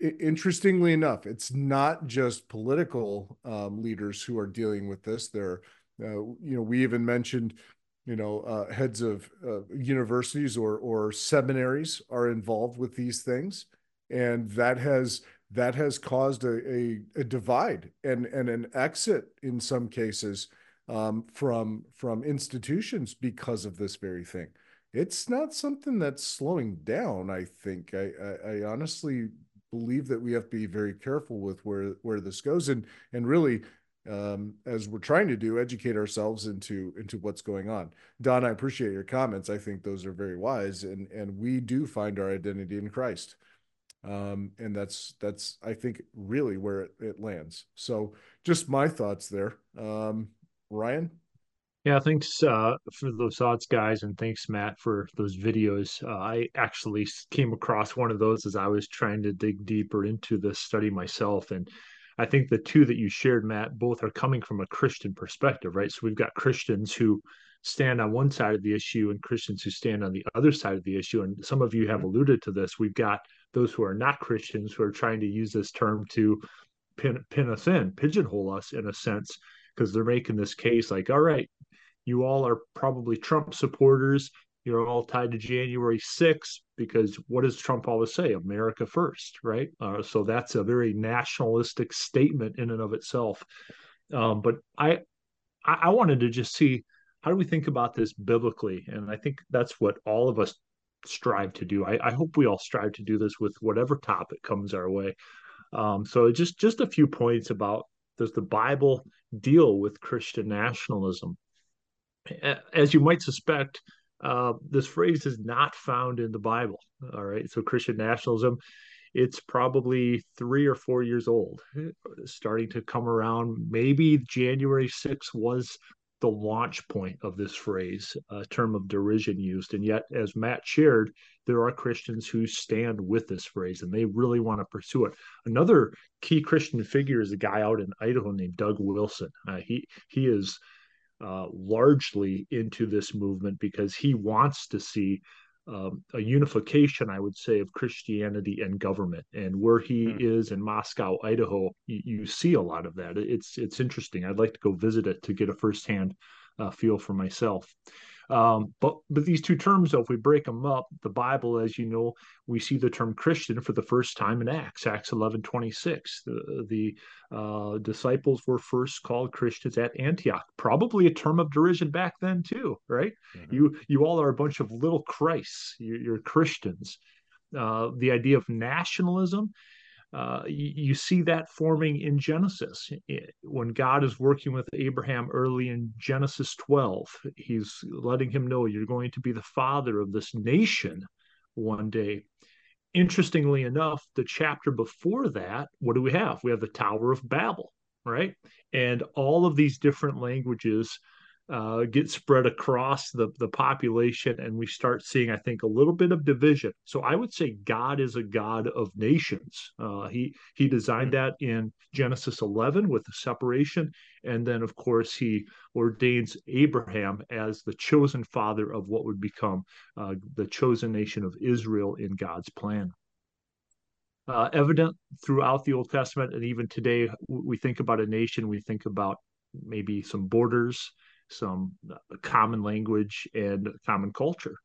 interestingly enough, it's not just political um, leaders who are dealing with this. There, uh, you know, we even mentioned, you know, uh, heads of uh, universities or or seminaries are involved with these things, and that has that has caused a, a, a divide and and an exit in some cases um, from from institutions because of this very thing. It's not something that's slowing down. I think I, I, I honestly believe that we have to be very careful with where where this goes and and really um, as we're trying to do, educate ourselves into into what's going on. Don, I appreciate your comments. I think those are very wise, and and we do find our identity in Christ, um, and that's that's I think really where it, it lands. So, just my thoughts there. Um, Ryan. Yeah, thanks uh, for those thoughts, guys, and thanks, Matt, for those videos. Uh, I actually came across one of those as I was trying to dig deeper into this study myself, and I think the two that you shared, Matt, both are coming from a Christian perspective, right? So we've got Christians who stand on one side of the issue and Christians who stand on the other side of the issue. And some of you have alluded to this. We've got those who are not Christians who are trying to use this term to pin, pin us in, pigeonhole us in a sense, because they're making this case like, all right, you all are probably Trump supporters you're all tied to January 6th because what does Trump always say? America first, right? Uh, so that's a very nationalistic statement in and of itself. Um, but I, I wanted to just see how do we think about this biblically, and I think that's what all of us strive to do. I, I hope we all strive to do this with whatever topic comes our way. Um, so just just a few points about does the Bible deal with Christian nationalism? As you might suspect, uh, this phrase is not found in the Bible. All right. So Christian nationalism, it's probably three or four years old, starting to come around. Maybe January 6th was the launch point of this phrase, a term of derision used. And yet, as Matt shared, there are Christians who stand with this phrase and they really want to pursue it. Another key Christian figure is a guy out in Idaho named Doug Wilson. Uh, he he is uh, largely into this movement because he wants to see um, a unification, I would say, of Christianity and government. And where he mm. is in Moscow, Idaho, you, you, see a lot of that. It's it's interesting. I'd like to go visit it to get a firsthand uh, feel for myself. Um, but but these two terms, though, if we break them up, the Bible, as you know, we see the term Christian for the first time in Acts, Acts eleven twenty six. The the uh, disciples were first called Christians at Antioch, probably a term of derision back then too, right? Mm-hmm. You you all are a bunch of little Christs. You're, you're Christians. Uh, the idea of nationalism uh, you, you, see that forming in Genesis when God is working with Abraham early in Genesis 12. He's letting him know you're going to be the father of this nation one day. Interestingly enough, the chapter before that, what do we have? We have the Tower of Babel, right? And all of these different languages uh, get spread across the, the population and we start seeing i think a little bit of division. So i would say god is a god of nations. Uh, he he designed that in genesis 11 with the separation and then of course he ordains abraham as the chosen father of what would become uh, the chosen nation of israel in god's plan. Uh, evident throughout the Old Testament, and even today, we think about a nation, we think about maybe some borders, some uh, common language and common culture.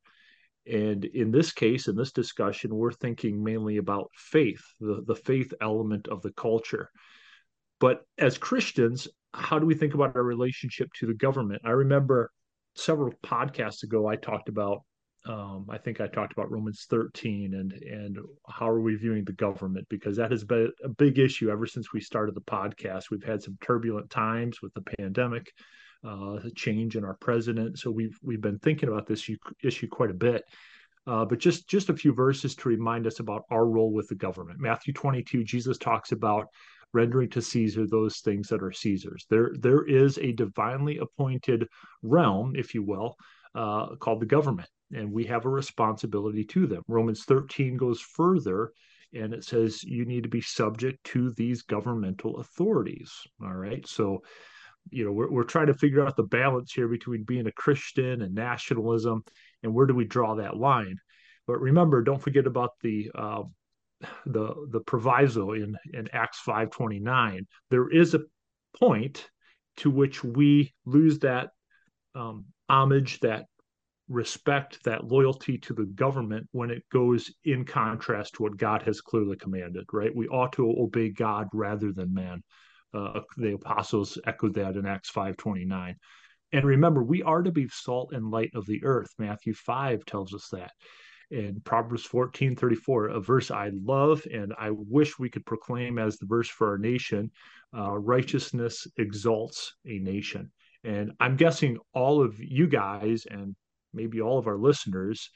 And in this case, in this discussion, we're thinking mainly about faith, the, the faith element of the culture. But as Christians, how do we think about our relationship to the government? I remember several podcasts ago, I talked about, um, I think I talked about Romans 13 and and how are we viewing the government because that has been a big issue ever since we started the podcast. We've had some turbulent times with the pandemic uh, change in our president. So we've we've been thinking about this issue quite a bit. Uh, but just just a few verses to remind us about our role with the government. Matthew 22, Jesus talks about rendering to Caesar those things that are Caesar's. There there is a divinely appointed realm, if you will, uh, called the government, and we have a responsibility to them. Romans 13 goes further and it says you need to be subject to these governmental authorities all right so you know, we're, we're trying to figure out the balance here between being a Christian and nationalism, and where do we draw that line? But remember, don't forget about the uh, the the proviso in in Acts five twenty nine. There is a point to which we lose that um, homage, that respect, that loyalty to the government when it goes in contrast to what God has clearly commanded. Right? We ought to obey God rather than man. Uh, the apostles echoed that in Acts 5:29. And remember, we are to be salt and light of the earth. Matthew 5 tells us that. In Proverbs 14 34, a verse I love and I wish we could proclaim as the verse for our nation uh, righteousness exalts a nation. And I'm guessing all of you guys and maybe all of our listeners,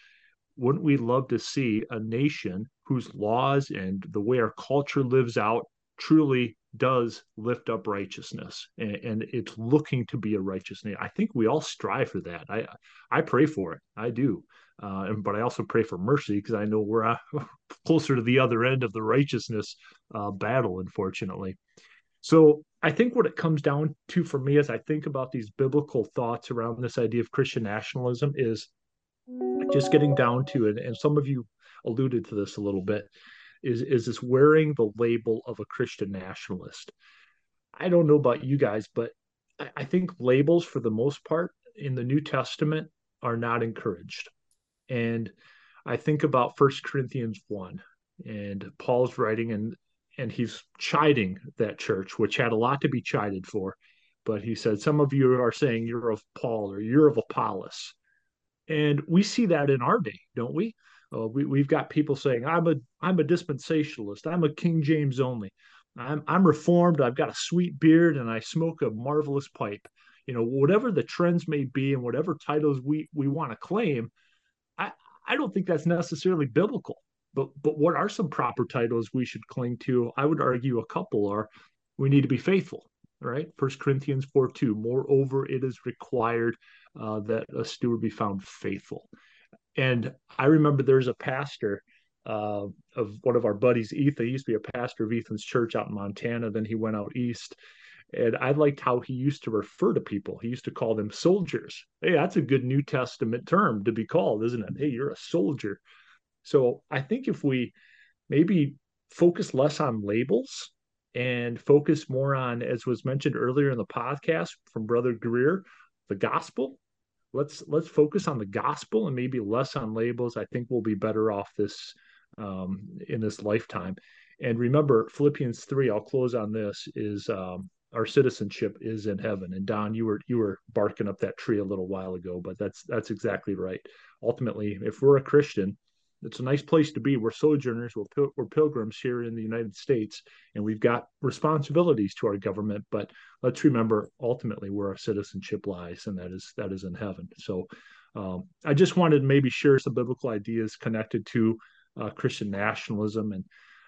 wouldn't we love to see a nation whose laws and the way our culture lives out truly does lift up righteousness and, and, it's looking to be a righteousness i think we all strive for that. I i pray for it. I do. Uh, and, but i also pray for mercy because i know we're uh, closer to the other end of the righteousness uh, battle unfortunately. So i think what it comes down to for me as i think about these biblical thoughts around this idea of christian nationalism is just getting down to it. And some of you alluded to this a little bit is is this wearing the label of a Christian nationalist. I don't know about you guys, but I, I think labels for the most part in the New Testament are not encouraged. And I think about First Corinthians 1 and Paul's writing and and he's chiding that church, which had a lot to be chided for. But he said, Some of you are saying you're of Paul or you're of Apollos. And we see that in our day, don't we? Uh, we, we've got people saying, I'm a I'm a dispensationalist. I'm a King James only. I'm I'm reformed. I've got a sweet beard and I smoke a marvelous pipe. You know, whatever the trends may be and whatever titles we we want to claim, I I don't think that's necessarily biblical. But but what are some proper titles we should cling to? I would argue a couple are we need to be faithful, right? First Corinthians 4 2. Moreover, it is required uh, that a steward be found faithful. And I remember there's a pastor uh, of one of our buddies, Ethan. He used to be a pastor of Ethan's church out in Montana. Then he went out east, And I liked how he used to refer to people. He used to call them soldiers. Hey, that's a good New Testament term to be called, isn't it? Hey, you're a soldier. So I think if we maybe focus less on labels and focus more on, as was mentioned earlier in the podcast from Brother Greear, the gospel. Let's let's focus on the gospel and maybe less on labels. I think we'll be better off this um, in this lifetime. And remember, Philippians three. I'll close on this. Is um, our citizenship is in heaven. And Don, you were you were barking up that tree a little while ago, but that's that's exactly right. Ultimately, if we're a Christian, it's a nice place to be. We're sojourners, we're, pil- we're pilgrims here in the United States, and we've got responsibilities to our government. But let's remember, ultimately, where our citizenship lies, and that is that is in heaven. So, um, I just wanted to maybe share some biblical ideas connected to uh, Christian nationalism and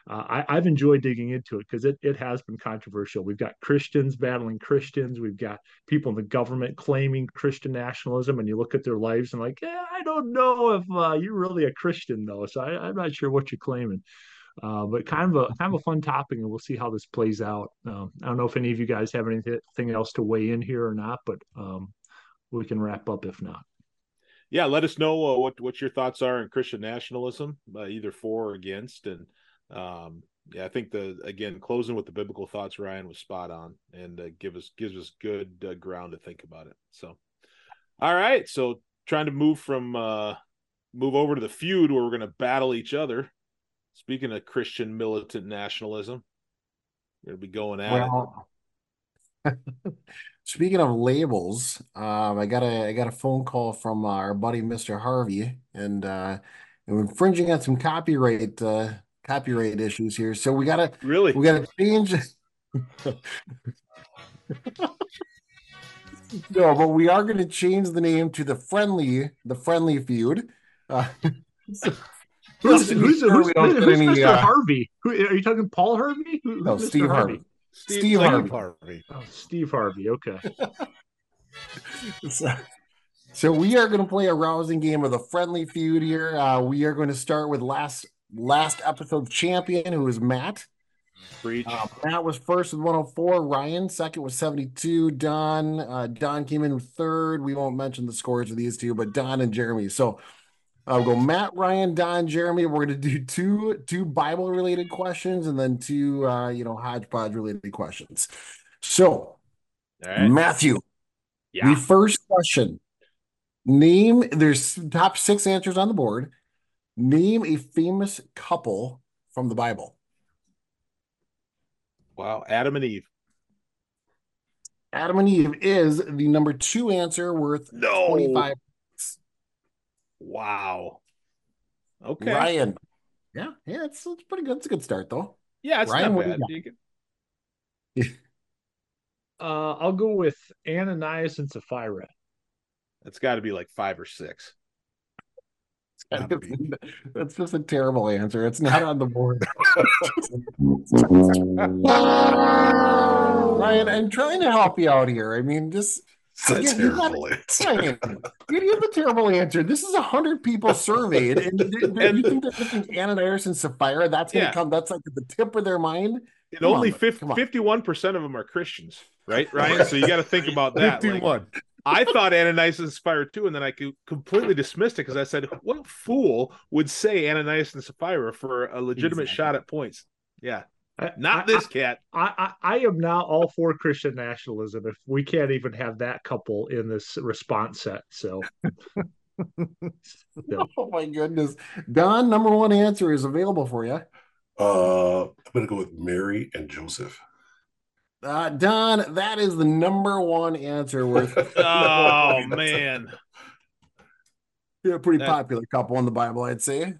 uh, I, have enjoyed digging into it because it, it has been controversial. We've got Christians battling Christians. We've got people in the government claiming Christian nationalism, and you look at their lives and like, yeah, I don't know if uh, you're really a Christian though. So I, am not sure what you're claiming. Uh, but kind of a kind of a fun topic, and we'll see how this plays out. Um, I don't know if any of you guys have anything else to weigh in here or not, but um, we can wrap up if not. Yeah, let us know uh, what what your thoughts are on Christian nationalism, uh, either for or against, and um, yeah, I think the again closing with the biblical thoughts, Ryan was spot on, and uh, give us gives us good uh, ground to think about it. So, all right, so trying to move from uh, move over to the feud where we're going to battle each other. Speaking of Christian militant nationalism, we're going to be going at well, it. Speaking of labels, um, I got a I got a phone call from our buddy Mr. Harvey, and uh, and infringing on some copyright uh, copyright issues here. So we gotta really we gotta change. no, but we are going to change the name to the friendly, the friendly feud. Uh, so, who's, who's, who's, who's, who's any, Mr. Uh, Harvey? Who, are you talking Paul Harvey? Who, no, Steve Harvey. Harvey. Steve, Steve Harvey. Harvey. Oh, Steve Harvey. Okay. so, so, we are going to play a rousing game of the friendly feud here. Uh, we are going to start with last last episode champion, who is Matt. Uh, Matt was first with 104. Ryan second with 72. Don uh, Don came in third. We won't mention the scores of these two, but Don and Jeremy. So I'll go Matt, Ryan, Don, Jeremy. We're going to do two two Bible related questions and then two uh, you know hodgepodge related questions. So right. Matthew, yeah. the first question. Name there's top six answers on the board. Name a famous couple from the Bible. Wow, Adam and Eve. Adam and Eve is the number two answer worth no. 25. Wow. Okay. Ryan. Yeah, yeah, it's, it's pretty good. It's a good start though. Yeah, it's Ryan, not bad. uh, I'll go with Ananias and Sapphira. That's got to be like five or six. That's just a terrible answer. It's not on the board. Ryan, I'm trying to help you out here. I mean, just it's again, terrible answer. You give a terrible answer. This is a hundred people surveyed, and, and you think they're thinking Ananias and Sapphira? That's gonna yeah. come. That's like at the tip of their mind. And only 51 percent of them are Christians, right, Ryan? So you got to think about that. Fifty-one. Like, I thought Ananias and Sapphira too, and then I completely dismissed it because I said, "What fool would say Ananias and Sapphira for a legitimate exactly. shot at points?" Yeah, not I, this cat. I, I, I am now all for Christian nationalism. If we can't even have that couple in this response set, so. Oh my goodness, Don! Number one answer is available for you. Uh, I'm gonna go with Mary and Joseph. Uh, Don, that is the number one answer worth. oh man, you're a pretty that... popular couple in the Bible, I'd say.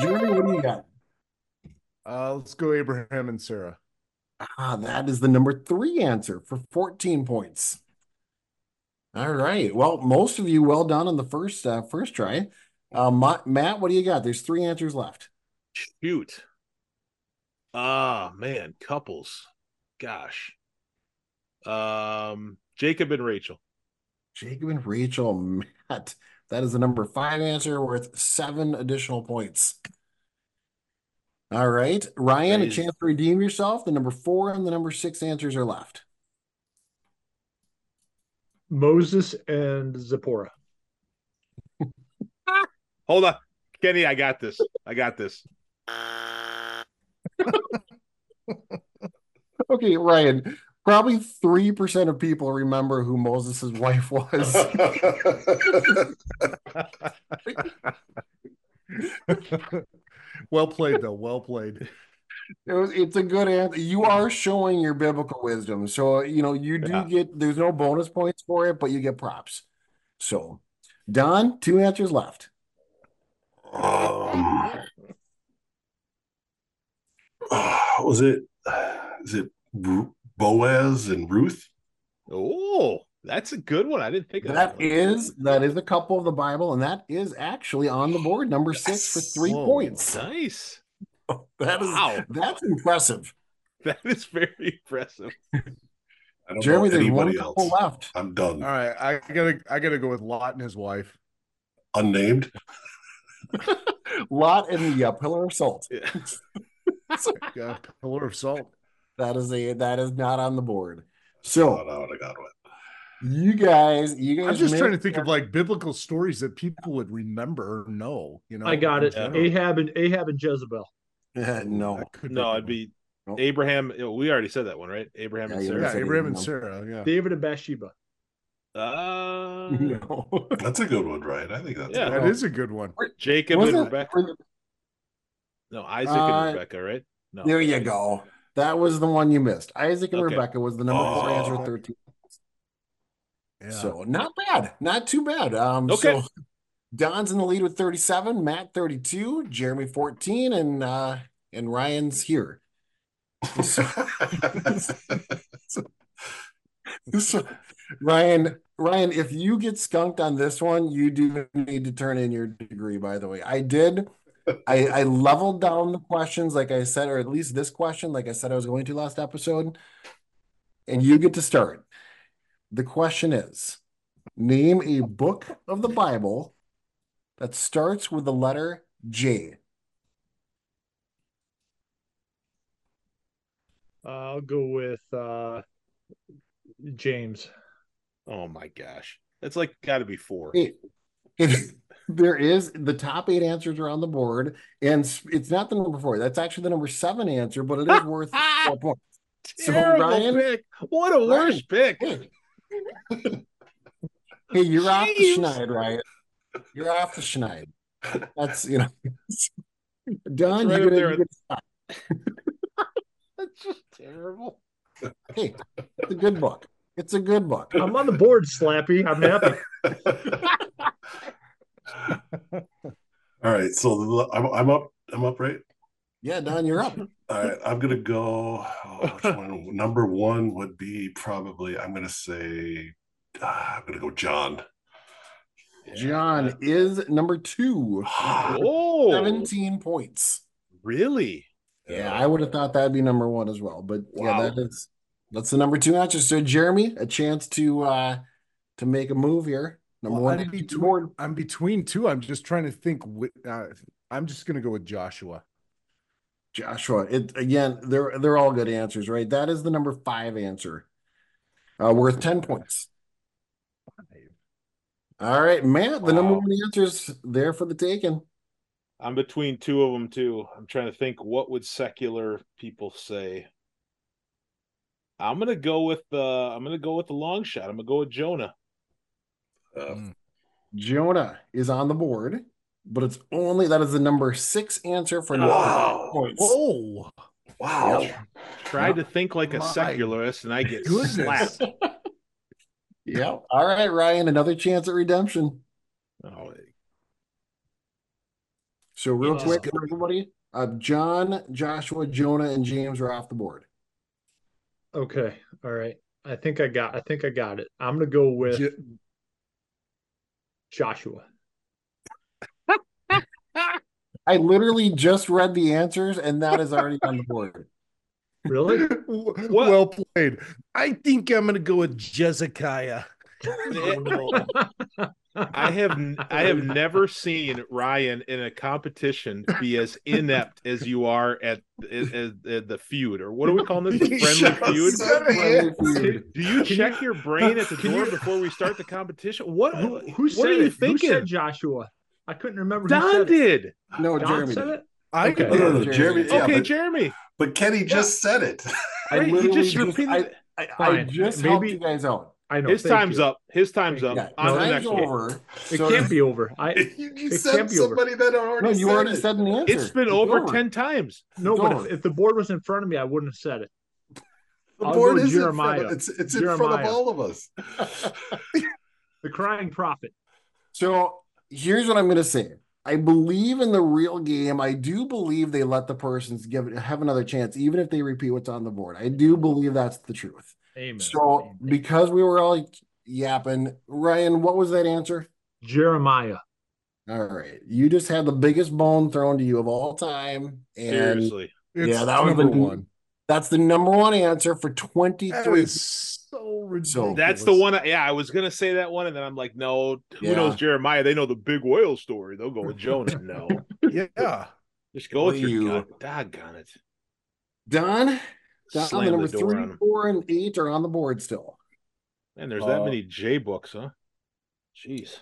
Jeremy, what do you got? Uh, let's go Abraham and Sarah. Ah, that is the number three answer for 14 points. All right. Well, most of you well done on the first uh, first try. Uh, Matt, what do you got? There's three answers left. Shoot. Ah, man, couples gosh. Um, Jacob and Rachel. Jacob and Rachel, Matt. That is the number five answer worth seven additional points. All right. Ryan, Crazy. a chance to redeem yourself. The number four and the number six answers are left. Moses and Zipporah. Hold on, Kenny. I got this. I got this. Okay, Ryan. Probably three percent of people remember who Moses' wife was. well played, though. Well played. It was, it's a good answer. You are showing your biblical wisdom. So, you know, you do Yeah. get, there's no bonus points for it, but you get props. So, Don, two answers left. Um, was it? Is it Ru- Boaz and Ruth? Oh, that's a good one. I didn't think of that. That is, that is a couple of the Bible, and that is actually on the board, number six for three Whoa, points. Nice. That is, Wow. that's impressive. That is very impressive. I don't Jeremy, know there's one anybody couple else. left. I'm done. All right, I gotta I gotta go with Lot and his wife. Unnamed. Lot and the uh, pillar of salt. Yeah, pillar of salt. That is a that is not on the board. So Oh, no, I got it. you guys, you guys. I'm just trying to think of like biblical stories that people would remember or know. You know, I got it. general. Ahab and Ahab and Jezebel. Uh, no, Could No, be it'd be Nope. Abraham. We already said that one, right? Abraham and Yeah, you Sarah. yeah, Abraham and no. Sarah. Yeah, David and Bathsheba. Uh, no. That's a good one, right? I think that's Yeah. that is a good one. Jacob Was and it- Rebecca. No, Isaac Uh, and Rebecca, right? No. There you go. That was the one you missed. Isaac and Okay. Rebecca was the number four Oh. answer, thirteen. Yeah. So not bad, not too bad. Um, Okay. so Don's in the lead with thirty-seven, Matt thirty-two, Jeremy fourteen, and uh, and Ryan's here. So, so, Ryan, Ryan, if you get skunked on this one, you do need to turn in your degree. By the way, I did. I, I leveled down the questions, like I said, or at least this question, like I said, I was going to last episode. And you get to start. The question is name a book of the Bible that starts with the letter J. I'll go with uh, James. Oh my gosh, that's like got to be four. It, it, there is the top eight answers are on the board, and it's not the number four. That's actually the number seven answer, but it is worth four points. So, Terrible Ryan- pick. What a worse pick. Hey, hey, you're off the Jeez. schneid, right? You're off the schneid. That's you know, done. right you up get, there you with- get That's just terrible. Hey, it's a good book. It's a good book. I'm on the board, Slappy. I'm happy. All right, so the, I'm, I'm up. I'm up, right? Yeah, Don, you're up. All right, I'm gonna go. oh, which one? Number one would be probably. I'm gonna say. ah, I'm gonna go John. John is number two. Oh, 17 points. really? Yeah, I would have thought that'd be number one as well. But yeah, that is that's the number two answer. So Jeremy, a chance to uh to make a move here. Number Well, one I'm answer between, board. I'm between two. I'm just trying to think. Uh, I'm just gonna go with Joshua. Joshua. It again, they're they're all good answers, right? That is the number five answer. Uh worth 10 points. Five. All right, Matt, the number Wow. one answer's there for the taking. I'm between two of them too. I'm trying to think what would secular people say. I'm gonna go with the. I'm gonna go with the long shot. I'm gonna go with Jonah. Uh, Jonah is on the board, but it's only that is the number six answer for Wow. points. Oh, wow. Tried to think like a My secularist, and I get goodness. slapped. Yeah. All right, Ryan, another chance at redemption. Oh, So real Yes. quick, for everybody, uh, John, Joshua, Jonah, and James are off the board. Okay. All right. I think I got. I think I got it. I'm gonna go with J- Joshua. I literally just read the answers, and that is already on the board. Really? well played. I think I'm gonna go with Jezekiah. I have n- I have never seen Ryan in a competition be as inept as you are at, at, at the feud, or what are we calling this? The friendly feud. Friendly feud. Do you check your brain at the door you- before we start the competition? What Who, who what said are you it? Who said Joshua? I couldn't remember. who Don said it. did. No, Don Jeremy. said it. I Okay. No, no, no, Jeremy. Jeremy. Yeah, okay, but, Jeremy. but Kenny just said it. I Right, he just just, repeated I, it. I, I just Maybe- helped you guys out. I know. His thank time's you. up. His time's up. Yeah, On to the time's next one. over. It So- can't be over. I you you It said can't be over. somebody that already No, you said already it. said an answer. It's been It's over, over. ten times. no, It's but if, if the board was in front of me, I wouldn't have said it. The I'll board go is in front Jeremiah. of, it's it's in front of all of us. The crying prophet. So here's what I'm going to say. I believe in the real game. I do believe they let the persons give it have another chance, even if they repeat what's on the board. I do believe that's the truth. Amen. So because we were all yapping, Ryan, what was that answer? Jeremiah. All right, you just had the biggest bone thrown to you of all time, and Seriously. It's yeah, that was number the one. That's the number one answer for 23. is so ridiculous. That's the one. Yeah, I was gonna say that one, and then I'm like, no. Who Yeah. knows Jeremiah? They know the big whale story. They'll go with Jonah. No, Yeah. just go with your You- gut. Doggone it. Don, Don, the Slam number the door three, on 'em. four, and eight are on the board still. And there's that Uh, many J books, huh? Jeez.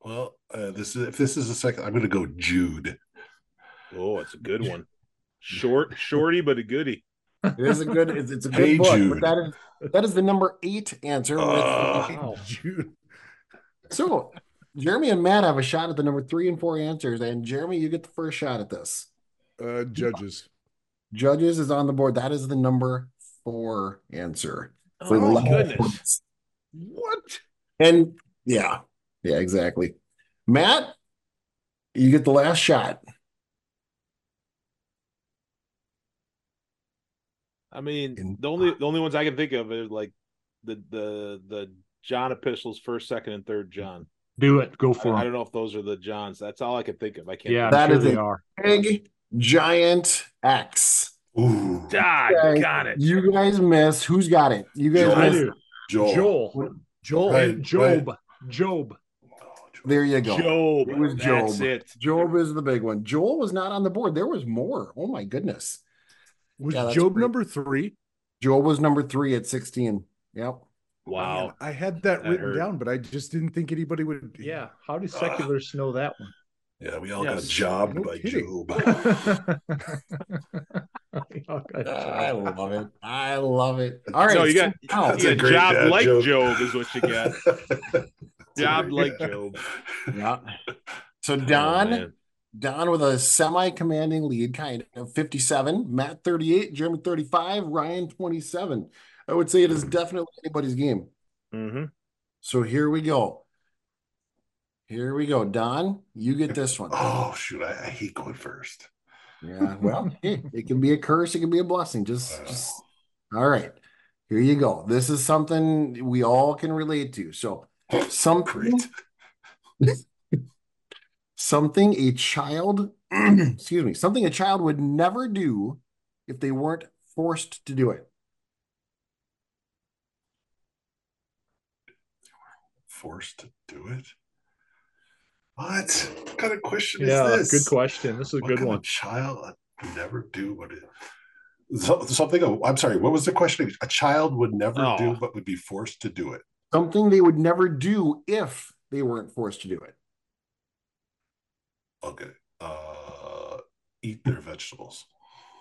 Well, uh, this is if this is the second, I'm going to go Jude. Oh, it's a good one. Short, shorty, but a goodie. It is a good. It's, it's a good Hey, book. Jude. But that is that is the number eight answer. with- Uh, Jude. so Jeremy and Matt have a shot at the number three and four answers, and Jeremy, you get the first shot at this. Uh, judges. Judges is on the board. That is the number four answer. for Oh, left goodness. points. What? And yeah, yeah, exactly. Matt, you get the last shot. I mean, In- the only the only ones I can think of are like the the the John epistles, first, second, and third John. Do it. Go for I it. I don't know if those are the Johns. That's all I can think of. I can't. Yeah, I'm That sure is they a- are. Big giant X. Ooh, God, Okay, got it. You guys missed. Who's got it? You guys Joel. I missed. do. Joel. Joel. Joel. Right. And Job. Job. There you go. Job. It was That's Job. it. Job is the big one. Joel was not on the board. There was more. Oh my goodness. Was Yeah, Job great. number three? Joel was number three at 16. Yep. Wow. Man, I had that, That written hurt. down, but I just didn't think anybody would. Yeah. How do seculars know that one? Yeah, we all Yes. got jobbed No by kidding. Job. I love it. I love it. All right. No, you got, so you a got great job dad like joke. Job is what you got. job like Job. yeah. So Oh, Don, man. Don with a semi-commanding lead, kind of 57, Matt 38, Jeremy 35, Ryan 27. I would say it is definitely anybody's game. hmm So here we go. Here we go. Don, you get this one. oh shoot, I, I hate going first. Yeah, well, it can be a curse, it can be a blessing. Just, uh. just all right. Here you go. This is something we all can relate to. So, something, something a child, excuse me, something a child would never do if they weren't forced to do it. Forced to do it. What? What kind of question yeah. is this? Good question. This is a What good kind one. of child would never do what it something I'm sorry, what was the question? A child would never Oh. do but would be forced to do it. Something they would never do if they weren't forced to do it. Okay. Uh eat their vegetables.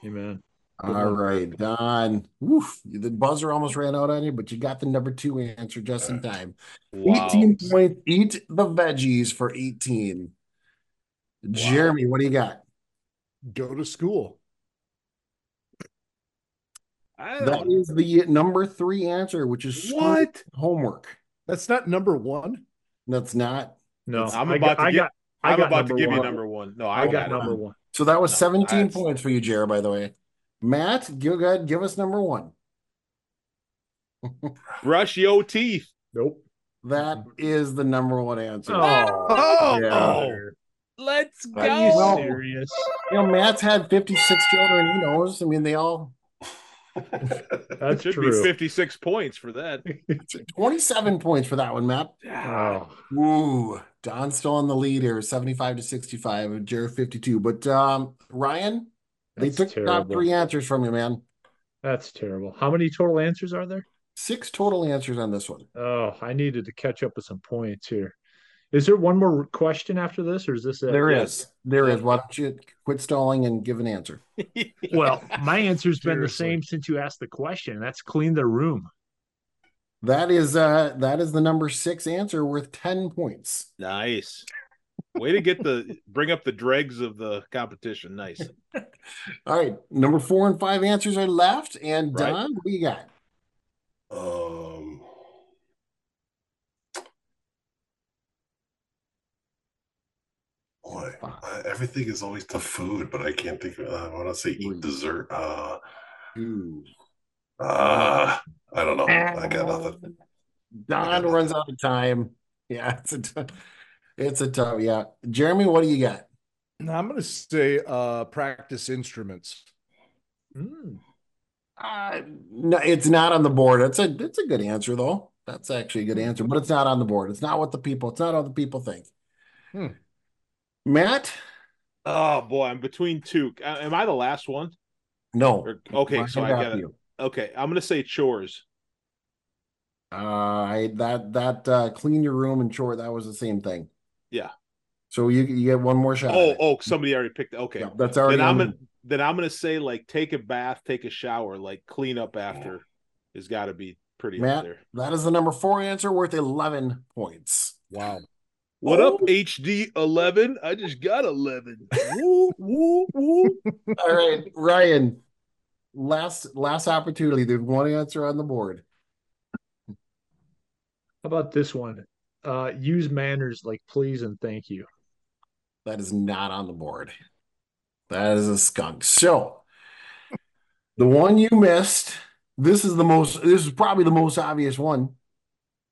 Amen. All uh-huh. right, Don. Woof, the buzzer almost ran out on you, but you got the number two answer just in time. Wow. 18 points. Eat the veggies for 18. Jeremy, what do you got? Go to school. I That don't, is the number three answer, which is what? homework. That's not number one. That's not. No, I'm I about got, to I get. got, I I'm got about to number give you number one. No, I I got got number it. one. So that was No, 17 points for you, Jared, by the way. Matt, go ahead, give us number one. Brush your teeth. Nope. That is the number one answer. Oh, Oh, Yeah. let's Are are you go. serious? You know, Matt's had 56 children. He knows. I mean, they all that Should true. be 56 points for that. 27 points for that one, Matt. Oh, Ooh, Don's still on the lead here, 75 to 65, and Jared 52. But um, Ryan, they That's took the top three answers from you, man. that's terrible. How many total answers are there? Six total answers on this one. Oh, I needed to catch up with some points here. Is there one more question after this, or is this it? There is. There is. Why don't you quit stalling and give an answer? Well, my answer's been the same since you asked the question. That's clean the room. That is uh that is the number six answer worth 10 points. Nice. Way to get the bring up the dregs of the competition. Nice. All right. Number four and five answers are left. And Right. Don, what do you got? Um, boy, I, everything is always the food, but I can't think of. I want to say eat dessert. Uh, uh, I don't know. I got nothing. Don runs out of time. Yeah, it's a tough, it's a tough. Yeah, Jeremy, what do you got? Now I'm gonna say uh practice instruments. Uh, no, it's not on the board. It's a it's a good answer though. That's actually a good answer, but it's not on the board. It's not what the people. It's not how the people think. Hmm. Matt, Oh boy, I'm between two. Uh, Am I the last one? no. Or- okay, so I got it. you. Okay, I'm gonna say chores. Uh, I that that uh, clean your room and chore. That was the same thing. Yeah. So you you get one more shot. Oh, oh, somebody already picked. Okay, Yeah, that's already Then I'm on gonna then I'm gonna say like take a bath, take a shower, like clean up after. Has got to be pretty up Matt, there. that is the number four answer worth eleven points. Wow. What up, HD eleven? I just got eleven. woo, woo, woo. All right, Ryan. Last last opportunity. There's one answer on the board. How about this one? Uh, use manners like please and thank you. That is not on the board. That is a skunk. So the one you missed, this is the most this is probably the most obvious one.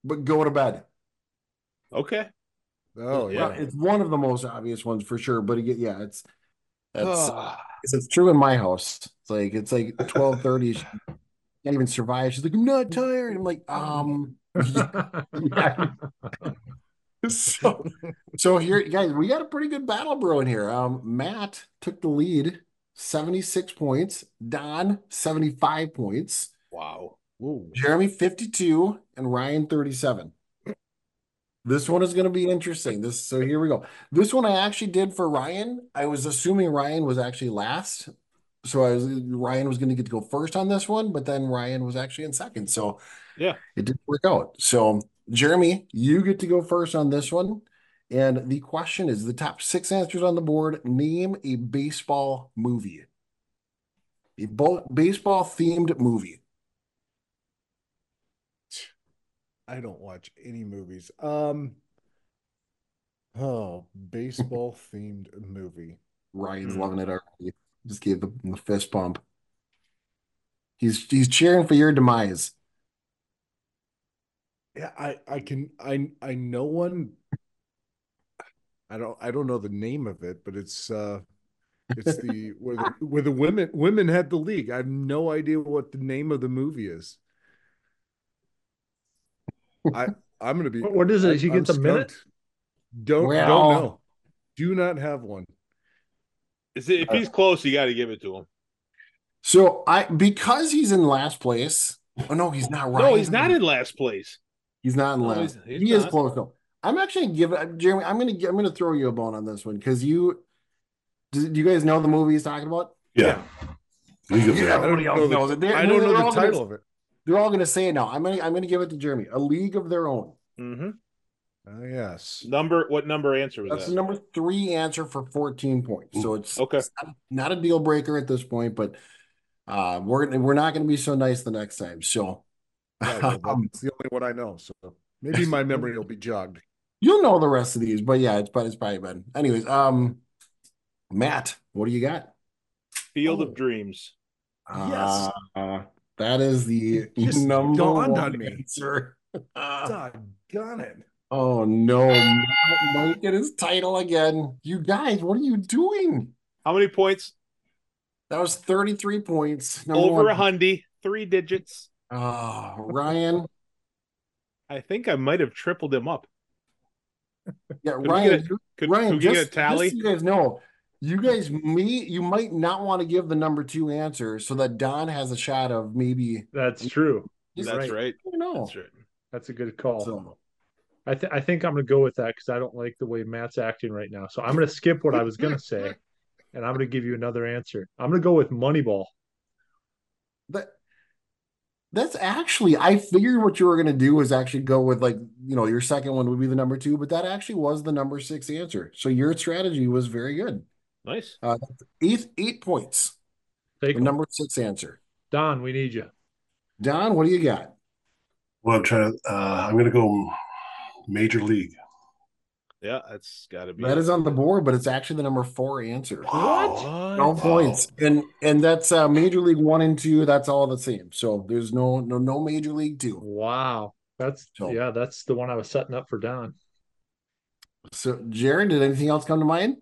But go to bed. Okay. Oh Well, yeah. it's one of the most obvious ones for sure. But again, yeah, it's that's Ah. it's, it's true in my house. It's like it's like twelve thirty. She can't even survive. She's like, I'm not tired. I'm like, um, yeah. so so here, guys, we got a pretty good battle brewing here. Um, Matt took the lead, 76 points. Don, 75 points. Wow. Whoa. Jeremy, 52, and Ryan, 37. This one is going to be interesting. This so here we go. This one I actually did for Ryan. I was assuming Ryan was actually last. So I was Ryan was going to get to go first on this one, but then Ryan was actually in second. So Yeah. it didn't work out. So Jeremy, you get to go first on this one. And the question is the top six answers on the board. Name a baseball movie. A bo- baseball themed movie. I don't watch any movies. Um oh, baseball themed movie. Ryan's loving it already. Just gave the, the fist pump. He's he's cheering for your demise. Yeah, I I can I I know one. I don't I don't know the name of it, but it's uh it's the where the where the women women had the league. I have no idea what the name of the movie is. I I'm gonna be What- what is it? I- He I'm gets a minute? Don't Well- don't know. Do not have one. Is it, if he's close, you got to give it to him. So I because he's in last place. Oh no, he's not. Ryan. No, he's not in last place. He's not in No, last. he's- he's he is not. close though. I'm actually gonna give it, Jeremy. I'm gonna I'm gonna throw you a bone on this one because you. Do, do you guys know the movie he's talking about? Yeah. League of Yeah, Their Own. everybody else know the- knows it. They're- I don't they're know all the gonna- title of it. They're all gonna say it now. I'm gonna I'm gonna give it to Jeremy. A League of Their Own. Mm-hmm. Oh yes. Number what number answer was That's that? the number three answer for 14 points. So it's Okay. it's not, not a deal breaker at this point, but uh, we're we're not going to be so nice the next time. So Yeah, well, um, that's the only one I know. So maybe my memory will be jogged. you'll know the rest of these, but yeah, it's but it's probably been. Anyways, um, Matt, what do you got? Field Oh. of Dreams. Uh, that is the Just number dawned one on me. answer. Doggone it. Oh no, Mike get his title again. You guys, what are you doing? How many points? That was 33 points. Number Over one. a hundy. three digits. Oh, Ryan. I think I might have tripled him up. Yeah, Could we Ryan. get a- you- could- Ryan, could we get a just, tally? just so you guys know, you guys may you might not want to give the number two answer so that Don has a shot of maybe. That's true. That's right. I don't know. That's right. That's a good call. So, I think I think I'm gonna go with that because I don't like the way Matt's acting right now. So I'm gonna skip what I was gonna say, and I'm gonna give you another answer. I'm gonna go with Moneyball. that that's actually I figured what you were gonna do was actually go with like you know your second one would be the number two, but that actually was the number six answer. So your strategy was very good. Nice. Uh, eight eight points. Take The 'em. number six answer. Don, we need you. Don, what do you got? Well, I'm trying to. Uh, I'm going to go Major League. Yeah, that's got to be. That is on the board, but it's actually the number four answer. What? No points, and and that's uh, Major League One and Two. That's all the same. So there's no no no Major League Two. Wow, that's So- yeah, that's the one I was setting up for Don. So Jared, did anything else come to mind?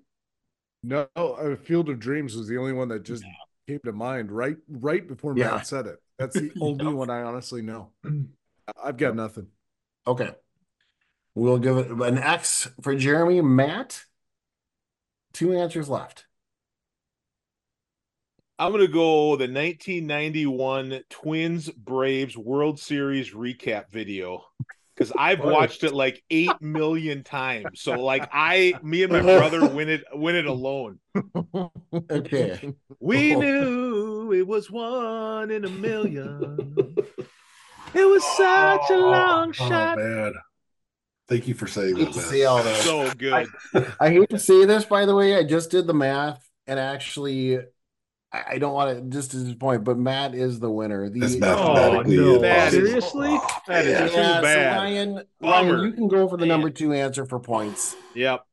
No, uh, Field of Dreams was the only one that just came to mind right right before Yeah. Matt said it. That's the only one I honestly know. I've got nothing. Okay, we'll give it an X for Jeremy. Matt, two answers left. I'm gonna go the 1991 Twins Braves World Series recap video because I've watched it like eight million times. So like I, me and my brother win it, win it alone. Okay, We oh. knew it was one in a million. It was such a oh, long Oh shot. man, thank you for saying hate that. to Man. all that. So good. I hate to say this, by the way. I just did the math, and actually, I, I don't want to just to disappoint, but Matt is the winner. The That's Oh no! impossible. Seriously? That is yeah, too so bad. Ryan, Bummer. Ryan, you can go for the number two answer for points. Yep.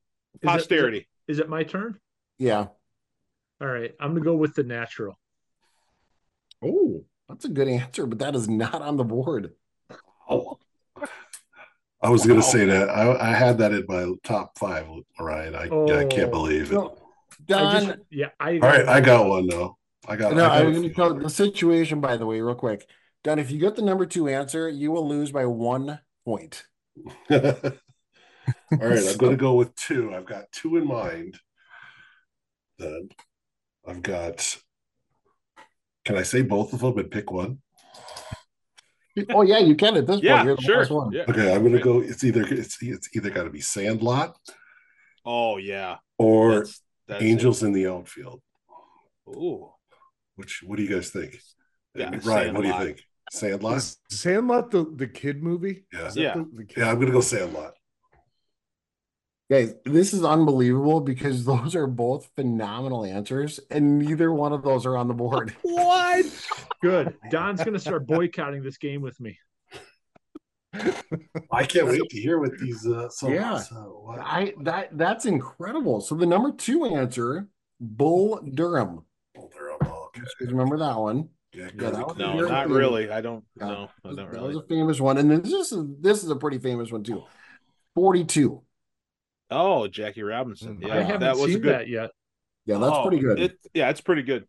Posterity. Is it my turn? Yeah. All right, I'm gonna go with the natural. Oh, that's a good answer, but that is not on the board. Oh. I was going to say that. I, I had that in my top five, Ryan. I, I Oh. can't believe it. No, All Don. I just yeah, I right, I got one though. I got. no, I I'm going to tell the situation, by the way, real quick. Don, if you get the number two answer, you will lose by one point. All right, I'm going to go with two. I've got two in mind. Then I've got. Can I say both of them and pick one? Oh yeah, you can at this Yeah, point. You're the sure. first one. Yeah. Okay, I'm going to go. It's either it's it's either got to be Sandlot Oh yeah. or That's, that's Angels in the Outfield. It. Ooh. Which what do you guys think? Yeah, Ryan, what do you think? Sandlot? Is Sandlot the, the kid movie? Yeah. Yeah. The, the kid? Yeah, I'm gonna go Sandlot. Guys, this is unbelievable because those are both phenomenal answers, and neither one of those are on the board. what? Good. Don's gonna start boycotting this game with me. I can't wait to hear what these. Uh, so, Yeah. so what- I that that's incredible. So the number two answer, Bull Durham. They're up. Oh, okay. You remember that one? Yeah, Yeah, that No, not famous. really. I don't. Yeah. No, I don't That really. was a famous one, and then this is this is a pretty famous one too. Forty-two. Oh, Jackie Robinson. Mm. Yeah, I haven't that was seen good. that yet. Yeah, that's Oh, pretty good. It, yeah, it's pretty good.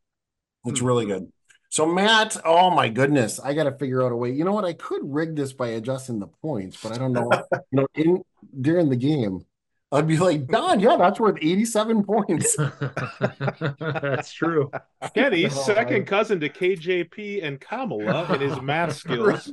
It's really good. So Matt, oh my goodness, I got to figure out a way. You know what? I could rig this by adjusting the points, but I don't know. you know, in during the game, I'd be like, Don, yeah, that's worth eighty-seven points. That's true. Kenny, Oh, second man. cousin to KJP and Kamala in his math skills.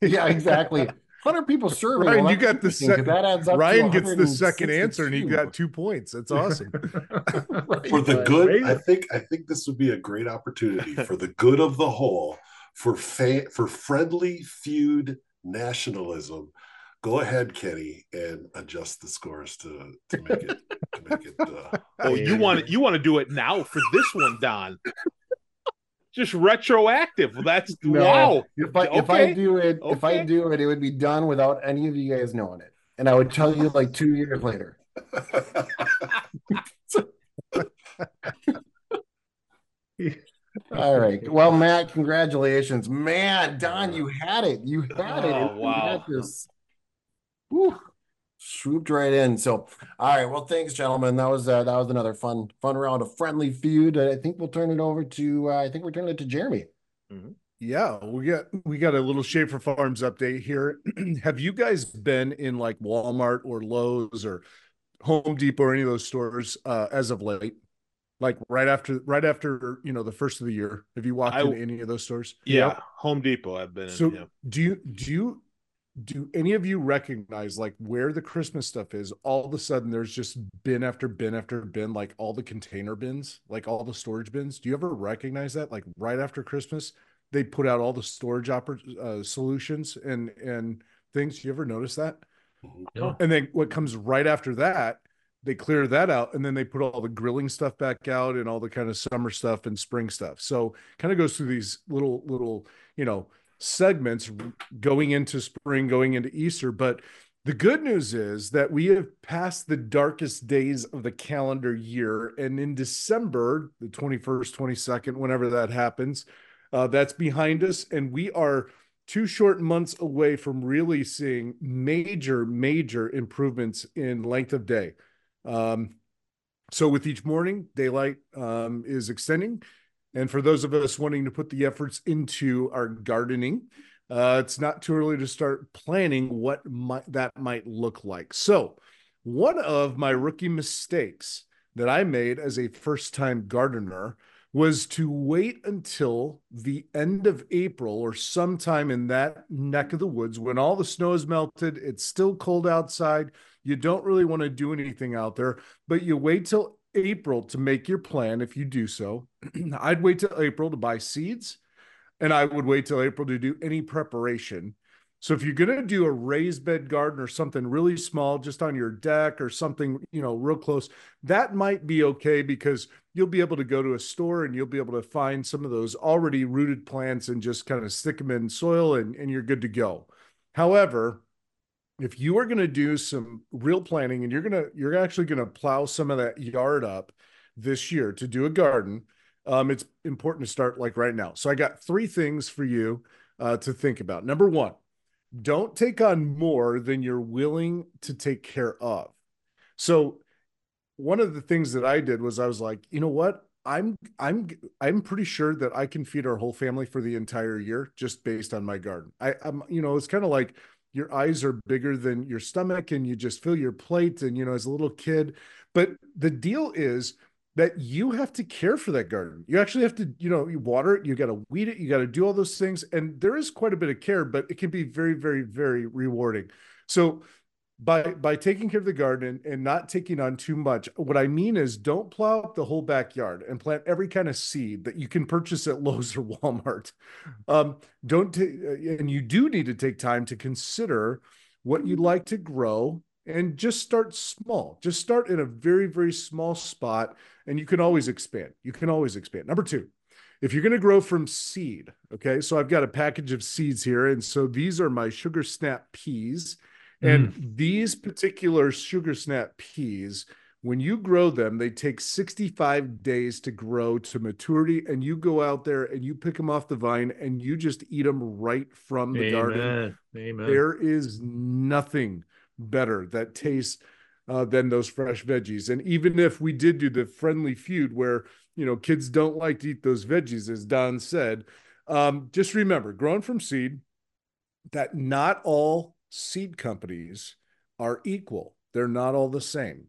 yeah, exactly. Hundred people surveyed. Ryan, you got the second. That adds up Ryan gets the second answer, and he got two points. That's awesome. for the good, I think I think this would be a great opportunity for the good of the whole, for fa- for friendly feud nationalism. Go ahead, Kenny, and adjust the scores to to make it to make it. Uh, Oh, you want you want to do it now for this one, Don? Just retroactive. Well, that's No, wow. If I if I do it, if I do it, it would be done without any of you guys knowing it, and I would tell you like two years later. All right. Well, Matt, congratulations, man. Don, you had it. You had it. Oh, You wow. this. Whew. Swooped right in. So, all right. Well, thanks, gentlemen. That was uh, that was another fun fun round of friendly feud. I think we'll turn it over to. Uh, I think we're turning it to Jeremy. Yeah, we got we got a little Shaeffer Farms update here. Have you guys been in like Walmart or Lowe's or Home Depot or any of those stores uh, as of late? Like right after right after you know the first of the year. Have you walked I- into any of those stores? Yeah, Home Depot. I've been. So in, yeah. do you do you do any of you recognize like where the Christmas stuff is? All of a sudden, there's just bin after bin after bin, like all the container bins, like all the storage bins. Do you ever recognize that? Like right after Christmas, they put out all the storage oper- uh, solutions and and things. You ever notice that? No. And then what comes right after that, they clear that out, and then they put all the grilling stuff back out and all the kind of summer stuff and spring stuff. So kind of goes through these little little you know segments going into spring, going into Easter. But the good news is that we have passed the darkest days of the calendar year. And in December, the 21st, 22nd, whenever that happens, uh, that's behind us. And we are two short months away from really seeing major, major improvements in length of day. Um, so with each morning, daylight um, is extending. And for those of us wanting to put the efforts into our gardening, uh, it's not too early to start planning what might, that might look like. So, one of my rookie mistakes that I made as a first time gardener was to wait until the end of April or sometime in that neck of the woods when all the snow is melted, it's still cold outside. You don't really want to do anything out there, but you wait till April to make your plan if you do so. I'd wait till April to buy seeds and I would wait till April to do any preparation. So if you're going to do a raised bed garden or something really small just on your deck or something, you know, real close, that might be okay because you'll be able to go to a store and you'll be able to find some of those already rooted plants and just kind of stick them in soil and, and you're good to go. However, if you are going to do some real planning and you're going to you're actually going to plow some of that yard up this year to do a garden um, it's important to start like right now. So i got three things for you uh, to think about. Number one don't take on more than you're willing to take care of. So one of the things that i did was i was like you know what? I'm i'm i'm pretty sure that i can feed our whole family for the entire year just based on my garden. I i'm you know it's kind of like your eyes are bigger than your stomach and you just fill your plate and you know as a little kid. But the deal is that you have to care for that garden. You actually have to you know you water it you got to weed it you got to do all those things. And there is quite a bit of care but it can be very very very rewarding. So by by taking care of the garden and, and not taking on too much what i mean is don't plow up the whole backyard and plant every kind of seed that you can purchase at lowes or walmart. Um, don't ta- and you do need to take time to consider what you'd like to grow and just start small. Just start in a very very small spot and you can always expand. You can always expand. Number two if you're going to grow from seed okay? So i've got a package of seeds here and so these are my sugar snap peas and these particular sugar snap peas, when you grow them, they take 65 days to grow to maturity. And you go out there and you pick them off the vine and you just eat them right from the garden. Amen. Amen. There is nothing better that tastes uh, than those fresh veggies. And even if we did do the friendly feud where, you know, kids don't like to eat those veggies, as Don said, um, just remember growing from seed, that not all seed companies are equal. They're not all the same.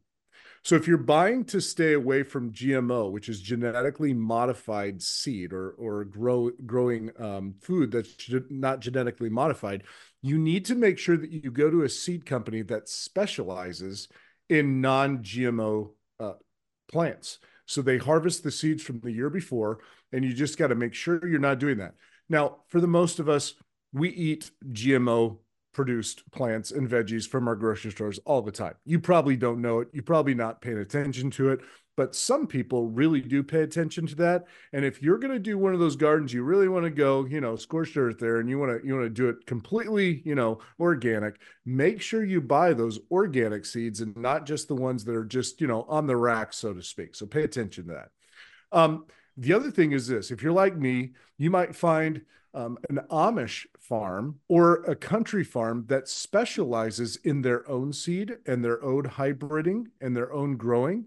So if you're buying to stay away from GMO, which is genetically modified seed or or grow growing um, food that's not genetically modified, you need to make sure that you go to a seed company that specializes in non-GMO uh, plants. So they harvest the seeds from the year before, and you just got to make sure you're not doing that. Now, for the most of us, we eat GMO produced plants and veggies from our grocery stores all the time. You probably don't know it. You're probably not paying attention to it, but some people really do pay attention to that. And if you're going to do one of those gardens, you really want to go, you know, scorched earth there and you want to you want to do it completely, you know, organic, make sure you buy those organic seeds and not just the ones that are just, you know, on the rack so to speak. So pay attention to that. Um the other thing is this if you're like me, you might find um, an Amish farm or a country farm that specializes in their own seed and their own hybriding and their own growing.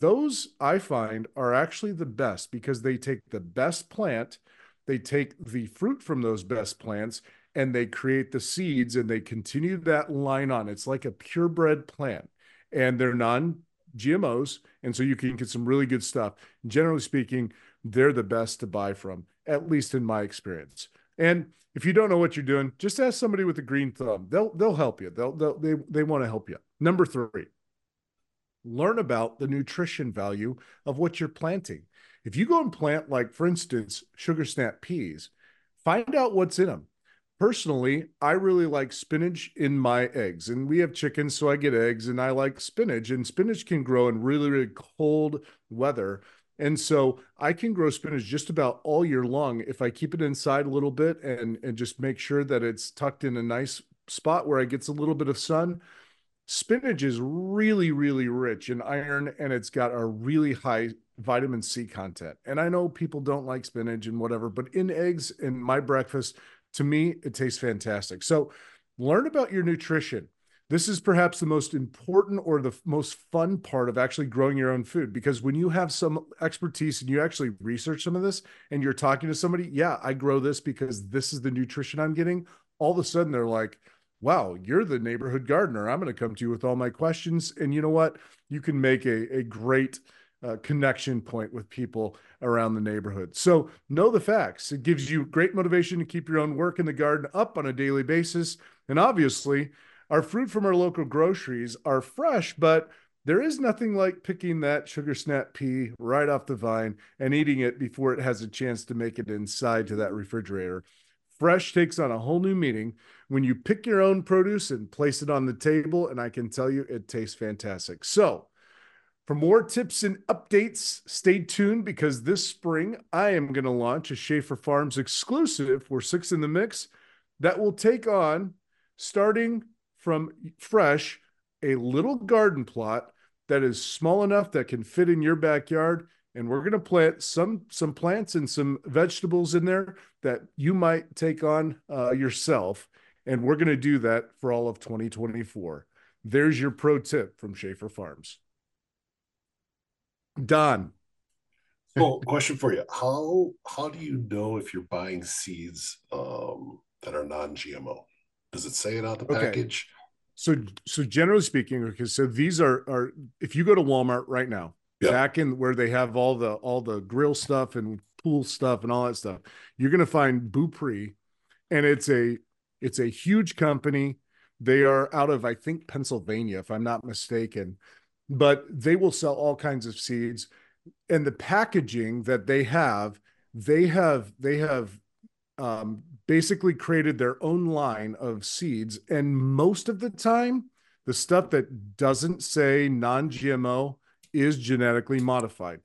Those I find are actually the best because they take the best plant they take the fruit from those best plants and they create the seeds and they continue that line on. It's like a purebred plant and they're non GMOs. And so you can get some really good stuff. Generally speaking, they're the best to buy from, at least in my experience. And if you don't know what you're doing, just ask somebody with a green thumb. They'll they'll help you. They'll, they'll they they want to help you. Number 3. Learn about the nutrition value of what you're planting. If you go and plant like for instance, sugar snap peas, find out what's in them. Personally, I really like spinach in my eggs, and we have chickens, so I get eggs, and I like spinach. And spinach can grow in really, really cold weather. And so I can grow spinach just about all year long if I keep it inside a little bit and, and just make sure that it's tucked in a nice spot where it gets a little bit of sun. Spinach is really, really rich in iron and it's got a really high vitamin C content. And I know people don't like spinach and whatever, but in eggs in my breakfast, to me, it tastes fantastic. So learn about your nutrition. This is perhaps the most important or the most fun part of actually growing your own food because when you have some expertise and you actually research some of this and you're talking to somebody, yeah, I grow this because this is the nutrition I'm getting. All of a sudden, they're like, wow, you're the neighborhood gardener. I'm going to come to you with all my questions. And you know what? You can make a, a great uh, connection point with people around the neighborhood. So know the facts. It gives you great motivation to keep your own work in the garden up on a daily basis. And obviously, our fruit from our local groceries are fresh, but there is nothing like picking that sugar snap pea right off the vine and eating it before it has a chance to make it inside to that refrigerator. Fresh takes on a whole new meaning when you pick your own produce and place it on the table. And I can tell you it tastes fantastic. So, for more tips and updates, stay tuned because this spring I am going to launch a Shaeffer Farms exclusive for Six in the Mix that will take on, starting from fresh, a little garden plot that is small enough that can fit in your backyard. And we're going to plant some some plants and some vegetables in there that you might take on uh, yourself. And we're going to do that for all of 2024. There's your pro tip from Shaeffer Farms. Don. So, question for you: How how do you know if you're buying seeds um, that are non-GMO? Does it say it on the Okay. package? So, so generally speaking, okay, so these are are if you go to Walmart right now, back in where they have all the all the grill stuff and pool stuff and all that stuff, you're gonna find Burpee, and it's a it's a huge company. They are out of I think Pennsylvania, if I'm not mistaken, but they will sell all kinds of seeds, and the packaging that they have, they have they have um, basically created their own line of seeds. And most of the time, the stuff that doesn't say non GMO is genetically modified.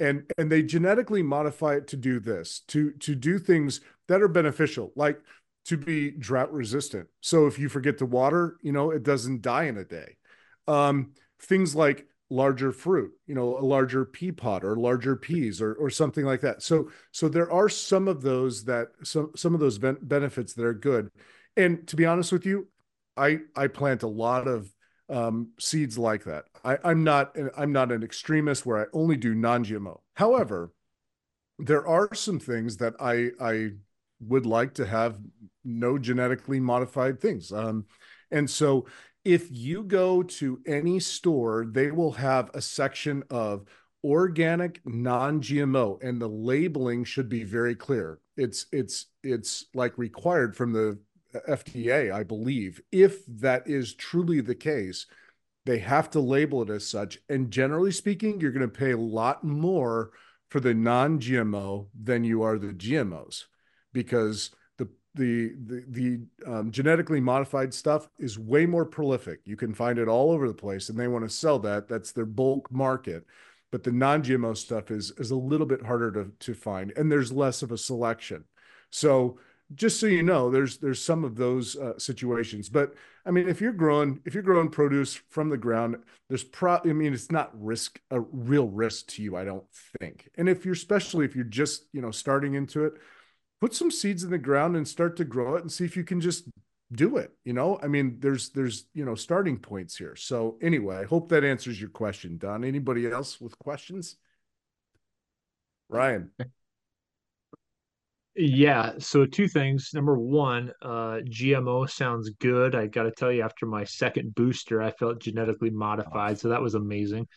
And, and they genetically modify it to do this, to, to do things that are beneficial, like to be drought resistant. So if you forget to water, you know, it doesn't die in a day. Um, things like larger fruit, you know, a larger pea pod or larger peas or or something like that. So so there are some of those that some some of those ben- benefits that are good. And to be honest with you, I I plant a lot of um, seeds like that. I, I'm not I'm not an extremist where I only do non-GMO. However, there are some things that I I would like to have no genetically modified things. Um, and so if you go to any store, they will have a section of organic non-GMO and the labeling should be very clear. It's it's it's like required from the FDA, I believe. If that is truly the case, they have to label it as such. And generally speaking, you're going to pay a lot more for the non-GMO than you are the GMOs because the the the, um, genetically modified stuff is way more prolific. You can find it all over the place, and they want to sell that. That's their bulk market. But the non-GMO stuff is is a little bit harder to to find, and there's less of a selection. So just so you know, there's there's some of those uh, situations. But I mean, if you're growing if you're growing produce from the ground, there's pro. I mean, it's not risk a real risk to you, I don't think. And if you're especially if you're just you know starting into it, put some seeds in the ground and start to grow it and see if you can just do it. You know, I mean, there's there's you know starting points here. So anyway, I hope that answers your question, Don. Anybody else with questions? Ryan. Yeah, so two things. Number one, uh, GMO sounds good. I got to tell you, after my second booster, I felt genetically modified, so that was amazing.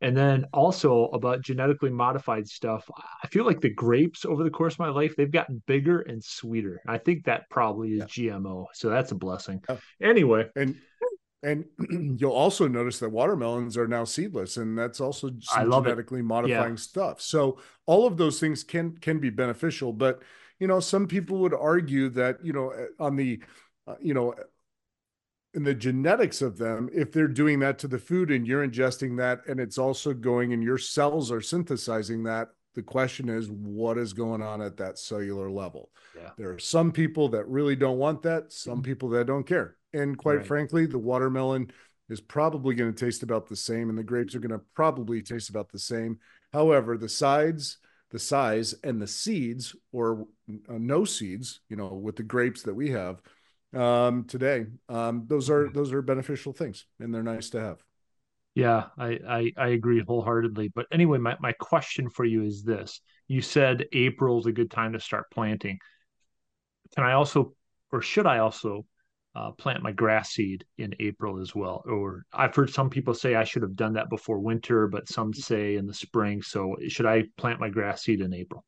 And then also about genetically modified stuff, I feel like the grapes over the course of my life, they've gotten bigger and sweeter. I think that probably is GMO, so that's a blessing. Anyway, and and you'll also notice that watermelons are now seedless, and that's also I some love it. genetically modifying Yeah. stuff. So all of those things can can be beneficial, but you know, some people would argue that you know, eh, on the uh, you know, in the genetics of them, if they're doing that to the food and you're ingesting that, and it's also going and your cells are synthesizing that, the question is, what is going on at that cellular level? Yeah. There are some people that really don't want that, some people that don't care. And quite Right. frankly, the watermelon is probably going to taste about the same, and the grapes are going to probably taste about the same. However, the sides, the size, and the seeds, or uh, no seeds, you know, with the grapes that we have um, today, um, those are those are beneficial things, and they're nice to have. Yeah, I, I, I agree wholeheartedly. But anyway, my, my question for you is this. You said April's a good time to start planting. Can I also, or should I also uh, plant my grass seed in April as well? Or I've heard some people say I should have done that before winter, but some say in the spring. So should I plant my grass seed in April?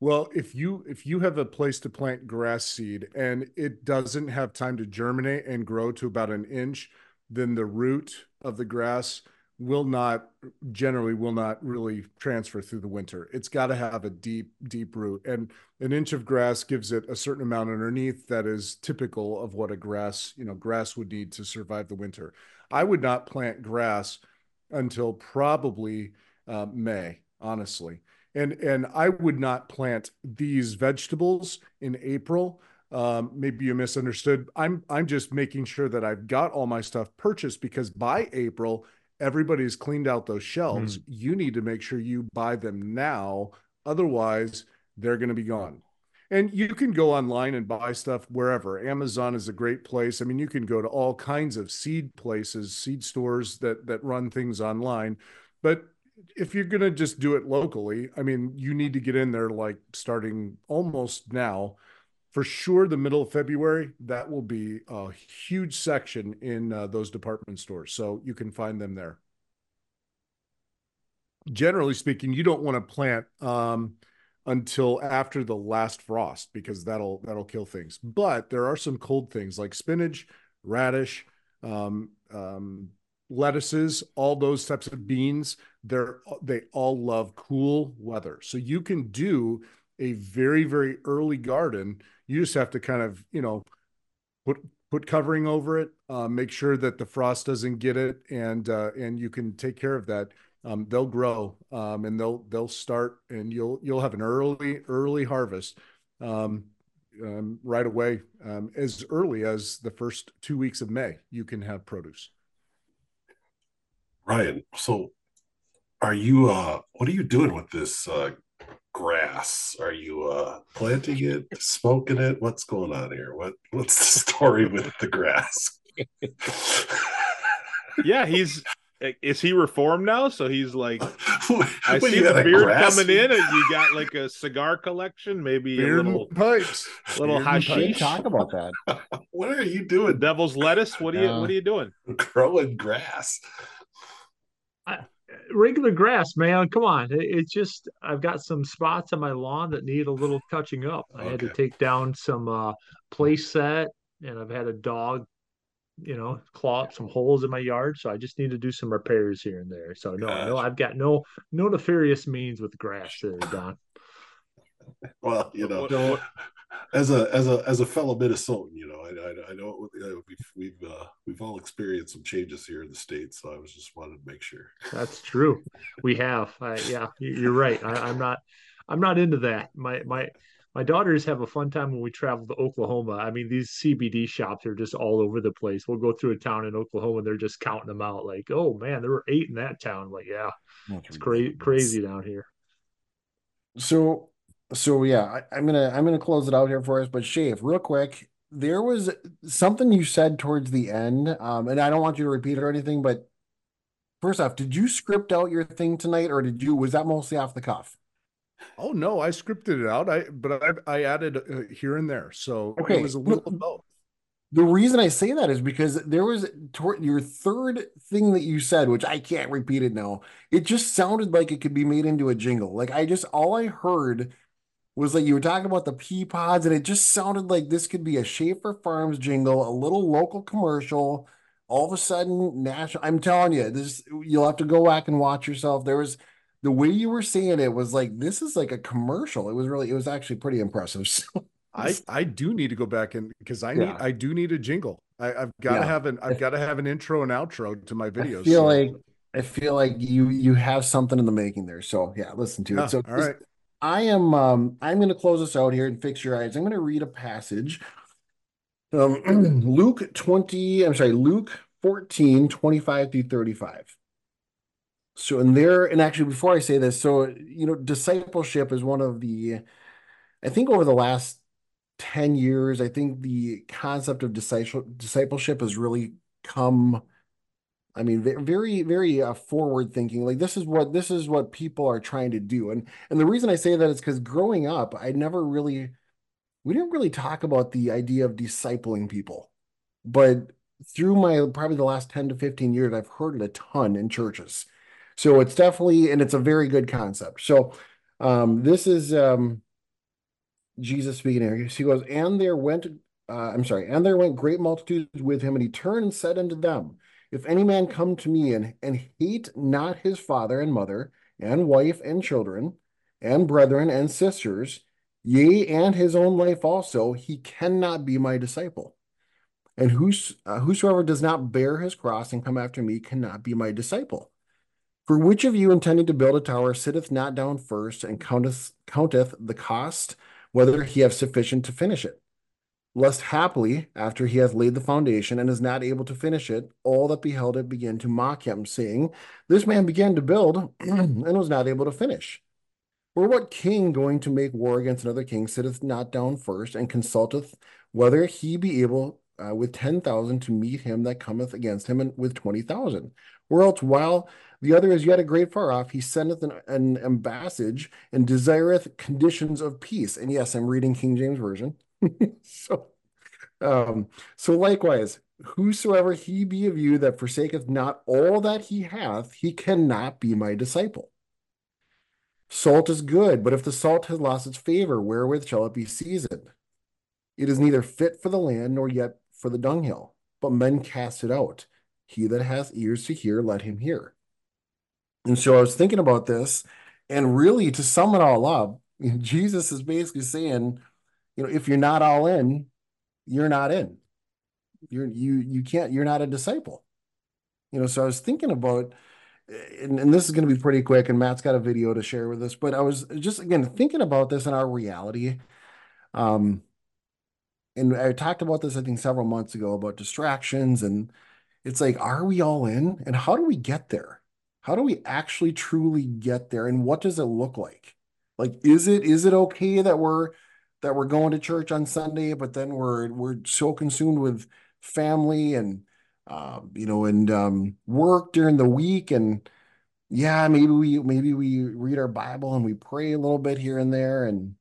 Well, if you if you have a place to plant grass seed and it doesn't have time to germinate and grow to about an inch, then the root of the grass will not generally will not really transfer through the winter. It's got to have a deep deep root and an inch of grass gives it a certain amount underneath that is typical of what a grass, you know, grass would need to survive the winter. I would not plant grass until probably uh, May, honestly. And and I would not plant these vegetables in April. Um, maybe you misunderstood. I'm I'm just making sure that I've got all my stuff purchased because by April everybody's cleaned out those shelves. You need to make sure you buy them now, otherwise they're going to be gone. And you can go online and buy stuff wherever. Amazon is a great place. I mean, you can go to all kinds of seed places, seed stores that that run things online. But if you're going to just do it locally, I mean, you need to get in there like starting almost now. For sure, the middle of February, that will be a huge section in uh, those department stores. So you can find them there. Generally speaking, you don't want to plant um, until after the last frost because that'll that'll kill things. But there are some cold things like spinach, radish, um, um, lettuces, all those types of beans. They're they all love cool weather, so you can do a very very early garden. You just have to kind of you know put put covering over it, uh, make sure that the frost doesn't get it, and uh, and you can take care of that. Um, they'll grow um, and they'll they'll start, and you'll you'll have an early early harvest um, um, right away. Um, as early as the first two weeks of May, you can have produce. Ryan, so are you uh what are you doing with this uh grass? Are you uh planting it, smoking it? What's going on here? What what's the story with the grass? yeah, he's is he reformed now? So he's like, I see the beard coming in, and you got like a cigar collection, maybe Beard a little pipes, little Beard hashish. Talk about that. what are you doing? Devil's lettuce. What are you Yeah. What are you doing? Growing grass. Regular grass, man. Come on. It- It's just I've got some spots on my lawn that need a little touching up. I had to take down some uh place set and I've had a dog, you know, claw up some holes in my yard. So I just need to do some repairs here and there. So no, no, I've got no no nefarious means with grass there, Don. Well, you know, What- as a as a as a fellow Minnesotan, you know, I I, I know uh, we've we've uh, we've all experienced some changes here in the states, so I was just wanted to make sure. That's true. We have. I, yeah, you- you're right. I, I'm not. I'm not into that. My my my daughters have a fun time when we travel to Oklahoma. I mean, these CBD shops are just all over the place. We'll go through a town in Oklahoma and they're just counting them out. Like, oh man, there were eight in that town. Like, yeah, it's crazy crazy down here. So, so yeah, I, I'm gonna I'm gonna close it out here for us. But Shave, real quick, there was something you said towards the end, um, and I don't want you to repeat it or anything. But first off, did you script out your thing tonight, or did you was that mostly off the cuff? Oh no, I scripted it out. I but I I added uh, here and there, so Okay. it was a little of both. The reason I say that is because there was toward your third thing that you said, which I can't repeat it now. It just sounded like it could be made into a jingle. Like I just all I heard was like you were talking about the pea pods, and it just sounded like this could be a Shaeffer Farms jingle, a little local commercial. All of a sudden, national. I'm telling you, this you'll have to go back and watch yourself. There was the way you were saying it was like this is like a commercial. It was really, it was actually pretty impressive. So I I do need to go back and because I need Yeah. I do need a jingle. I, I've got to Yeah. have an I've got to have an intro and outro to my videos. I feel so- like I feel like you you have something in the making there. So yeah, listen to Yeah, it. Ah, so all right. I am um I'm going to close this out here and fix your eyes. I'm going to read a passage. Um Luke 20, I'm sorry, Luke 14, 25 through 35. So in there, and actually before I say this, so you know, discipleship is one of the I think over the last 10 years, I think the concept of disciple discipleship has really come I mean, very, very uh, forward thinking. Like this is what this is what people are trying to do, and and the reason I say that is because growing up, I never really, we didn't really talk about the idea of discipling people, but through my probably the last ten to fifteen years, I've heard it a ton in churches. So it's definitely, and it's a very good concept. So, um, this is um, Jesus speaking here. He goes, and there went, uh, I'm sorry, and there went great multitudes with him, and he turned and said unto them, If any man come to me and, and hate not his father and mother, and wife and children, and brethren and sisters, yea, and his own life also, he cannot be my disciple. And whos, uh, whosoever does not bear his cross and come after me cannot be my disciple. For which of you intending to build a tower sitteth not down first and counteth counteth the cost, whether he have sufficient to finish it? Lest haply, after he hath laid the foundation and is not able to finish it, all that beheld it begin to mock him, saying, This man began to build and was not able to finish. Or what king going to make war against another king sitteth not down first and consulteth whether he be able uh, with ten thousand to meet him that cometh against him and with twenty thousand? Or else while the other is yet a great far off, he sendeth an, an ambassage and desireth conditions of peace. And yes, I'm reading King James Version. so, um, so likewise, whosoever he be of you that forsaketh not all that he hath, he cannot be my disciple. Salt is good, but if the salt has lost its favor, wherewith shall it be seasoned? It is neither fit for the land nor yet for the dunghill, but men cast it out. He that hath ears to hear, let him hear. And so I was thinking about this, and really to sum it all up, Jesus is basically saying, you know, if you're not all in, you're not in. You're you you can't, you're not a disciple. You know, so I was thinking about, and, and this is going to be pretty quick, and Matt's got a video to share with us, but I was just again thinking about this in our reality. Um, and I talked about this, I think, several months ago about distractions, and it's like, are we all in? And how do we get there? How do we actually truly get there? And what does it look like? Like, is it is it okay that we're that we're going to church on Sunday, but then we're we're so consumed with family and um, you know, and um, work during the week, and yeah, maybe we maybe we read our Bible and we pray a little bit here and there, and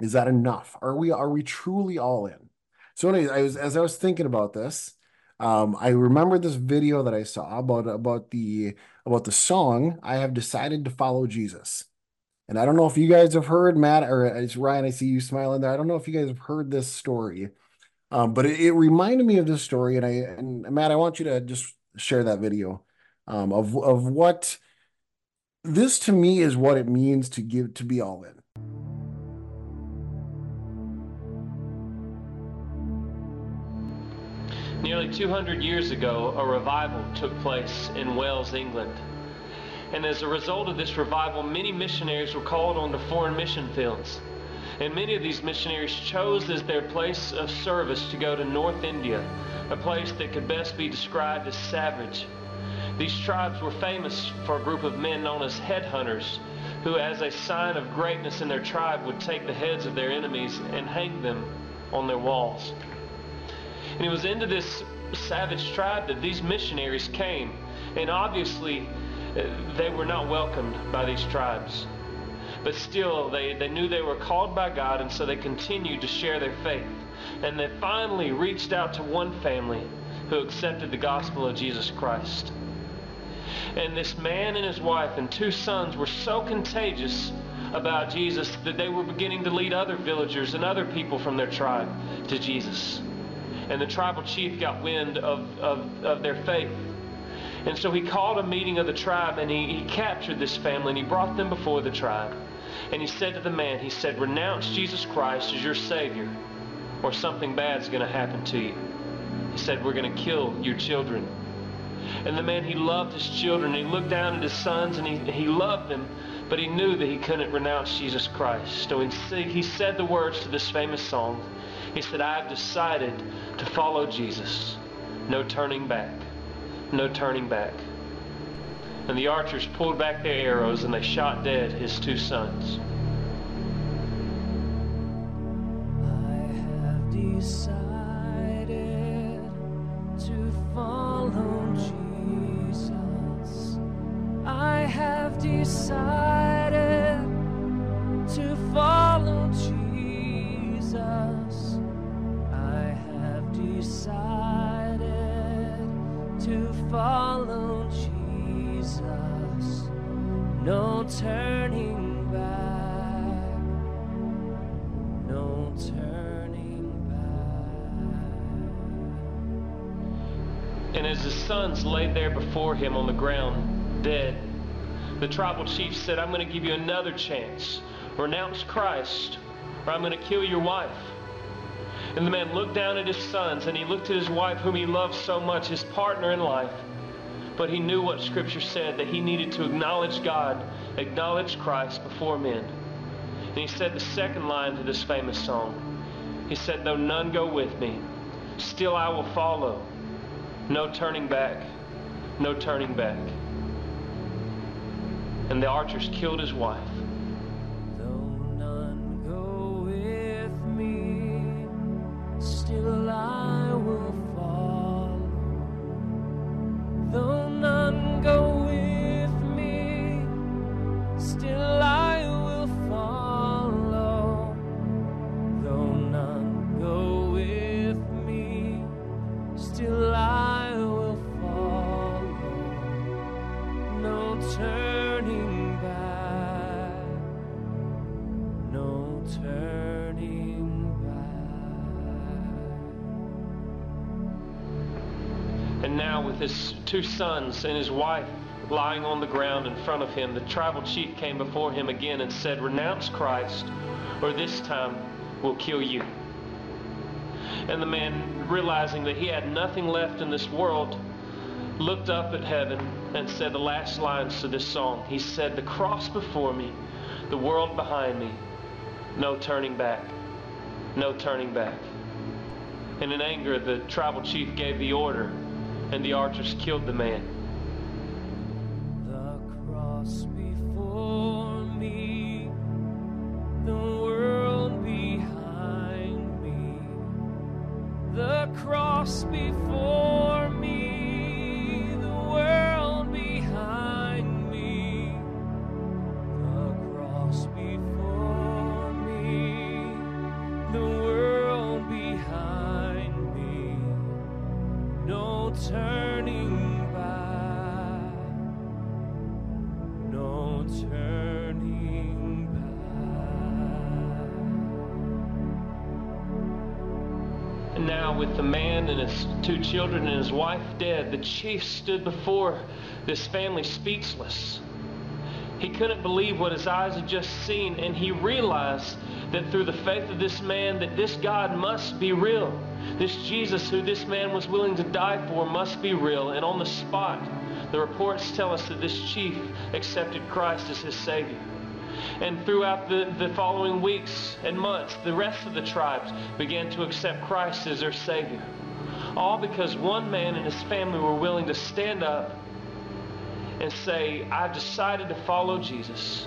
is that enough? Are we are we truly all in? So, anyways, I was as I was thinking about this, um, I remember this video that I saw about about the about the song "I Have Decided to Follow Jesus," and I don't know if you guys have heard Matt or it's Ryan. I see you smiling there. I don't know if you guys have heard this story, um, but it, it reminded me of this story, and I and Matt, I want you to just share that video um, of of what this to me is what it means to give to be all in. Nearly 200 years ago, a revival took place in Wales, England. And as a result of this revival, many missionaries were called on to foreign mission fields. And many of these missionaries chose as their place of service to go to North India, a place that could best be described as savage. These tribes were famous for a group of men known as headhunters, who, as a sign of greatness in their tribe, would take the heads of their enemies and hang them on their walls. And it was into this savage tribe that these missionaries came. And obviously, they were not welcomed by these tribes. But still, they, they knew they were called by God, and so they continued to share their faith. And they finally reached out to one family who accepted the gospel of Jesus Christ. And this man and his wife and two sons were so contagious about Jesus that they were beginning to lead other villagers and other people from their tribe to Jesus. And the tribal chief got wind of, of, of their faith. And so he called a meeting of the tribe and he, he captured this family and he brought them before the tribe. And he said to the man, he said, renounce Jesus Christ as your Savior or something bad's going to happen to you. He said, we're going to kill your children. And the man, he loved his children. He looked down at his sons and he, he loved them, but he knew that he couldn't renounce Jesus Christ. So he, he said the words to this famous song. He said, I have decided to follow Jesus. No turning back. No turning back. And the archers pulled back their arrows and they shot dead his two sons. decided to follow Jesus. I have decided to follow Jesus. No turning back. No turning back. And as his sons lay there before him on the ground, dead, the tribal chief said, I'm going to give you another chance. Renounce Christ, or I'm going to kill your wife. And the man looked down at his sons, and he looked at his wife, whom he loved so much, his partner in life. But he knew what Scripture said, that he needed to acknowledge God, acknowledge Christ before men. And he said the second line to this famous song. He said, Though none go with me, still I will follow. No turning back. No turning back. And the archers killed his wife. I will. Though none go two sons and his wife lying on the ground in front of him, the tribal chief came before him again and said, Renounce Christ, or this time we'll kill you. And the man, realizing that he had nothing left in this world, looked up at heaven and said the last lines to this song. He said, The cross before me, the world behind me, no turning back, no turning back. And in anger, the tribal chief gave the order, and the archers killed the man. The cross before me, the world behind me. The cross before me, the world No turning back. No turning back. And now, with the man and his two children and his wife dead, the chief stood before this family speechless. He couldn't believe what his eyes had just seen, and he realized that through the faith of this man, that this God must be real. This Jesus, who this man was willing to die for, must be real. And on the spot, the reports tell us that this chief accepted Christ as his Savior. And throughout the, the following weeks and months, the rest of the tribes began to accept Christ as their Savior. All because one man and his family were willing to stand up and say, I've decided to follow Jesus.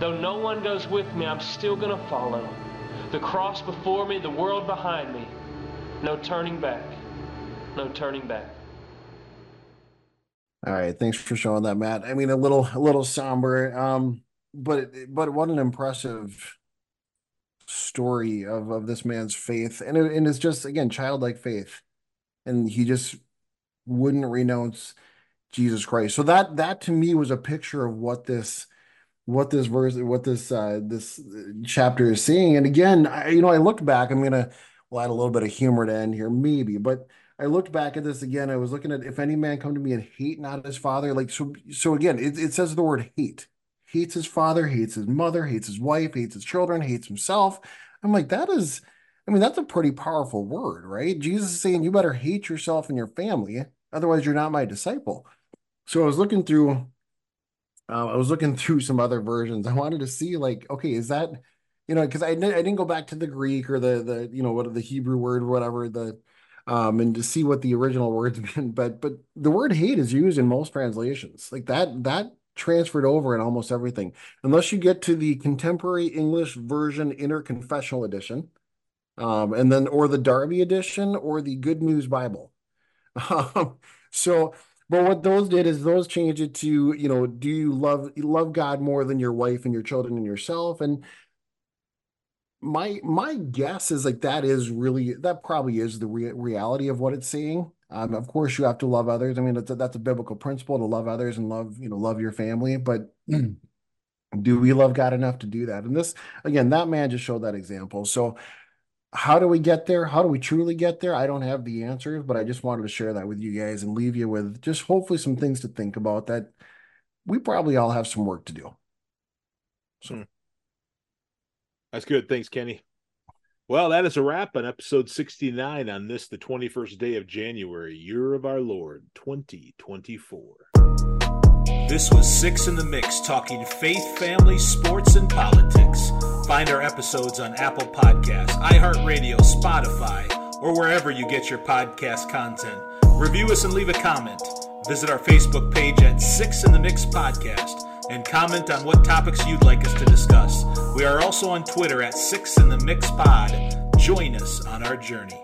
Though no one goes with me, I'm still going to follow. The cross before me, the world behind me. No turning back. No turning back. All right, thanks for showing that, Matt. I mean, a little, a little somber. Um, but but what an impressive story of of this man's faith, and it, and it's just again childlike faith, and he just wouldn't renounce Jesus Christ. So that that to me was a picture of what this what this verse what this uh this chapter is saying. And again, I, you know, I looked back. I'm gonna we'll add a little bit of humor to end here, maybe, but I looked back at this again. I was looking at if any man come to me and hate not his father, like so. So again, it, it says the word hate. Hates his father, hates his mother, hates his wife, hates his children, hates himself. I'm like, that is, I mean, that's a pretty powerful word, right? Jesus is saying you better hate yourself and your family, otherwise you're not my disciple. So I was looking through, uh, I was looking through some other versions. I wanted to see, like, okay, is that, you know, because I, I didn't go back to the Greek or the the you know what the Hebrew word or whatever the um, and to see what the original words mean. But but the word hate is used in most translations. Like that that transferred over in almost everything, unless you get to the contemporary English version interconfessional edition, um, and then or the Darby edition or the Good News Bible. Um, so. But what those did is those changed it to, you know, do you love love God more than your wife and your children and yourself? And my my guess is like that is really that probably is the re- reality of what it's seeing Um, of course, you have to love others. I mean, that's a, that's a biblical principle to love others and love you know love your family. But do we love God enough to do that? And this again, that man just showed that example. So, how do we get there? How do we truly get there? I don't have the answers, but I just wanted to share that with you guys and leave you with just hopefully some things to think about that we probably all have some work to do. So. That's good. Thanks, Kenny. Well, that is a wrap on episode 69 on this, the 21st day of January, year of our Lord, 2024. This was Six in the Mix, talking faith, family, sports, and politics. Find our episodes on Apple Podcasts, iHeartRadio, Spotify, or wherever you get your podcast content. Review us and leave a comment. Visit our Facebook page at Six in the Mix Podcast and comment on what topics you'd like us to discuss. We are also on Twitter at Six in the Mix Pod. Join us on our journey.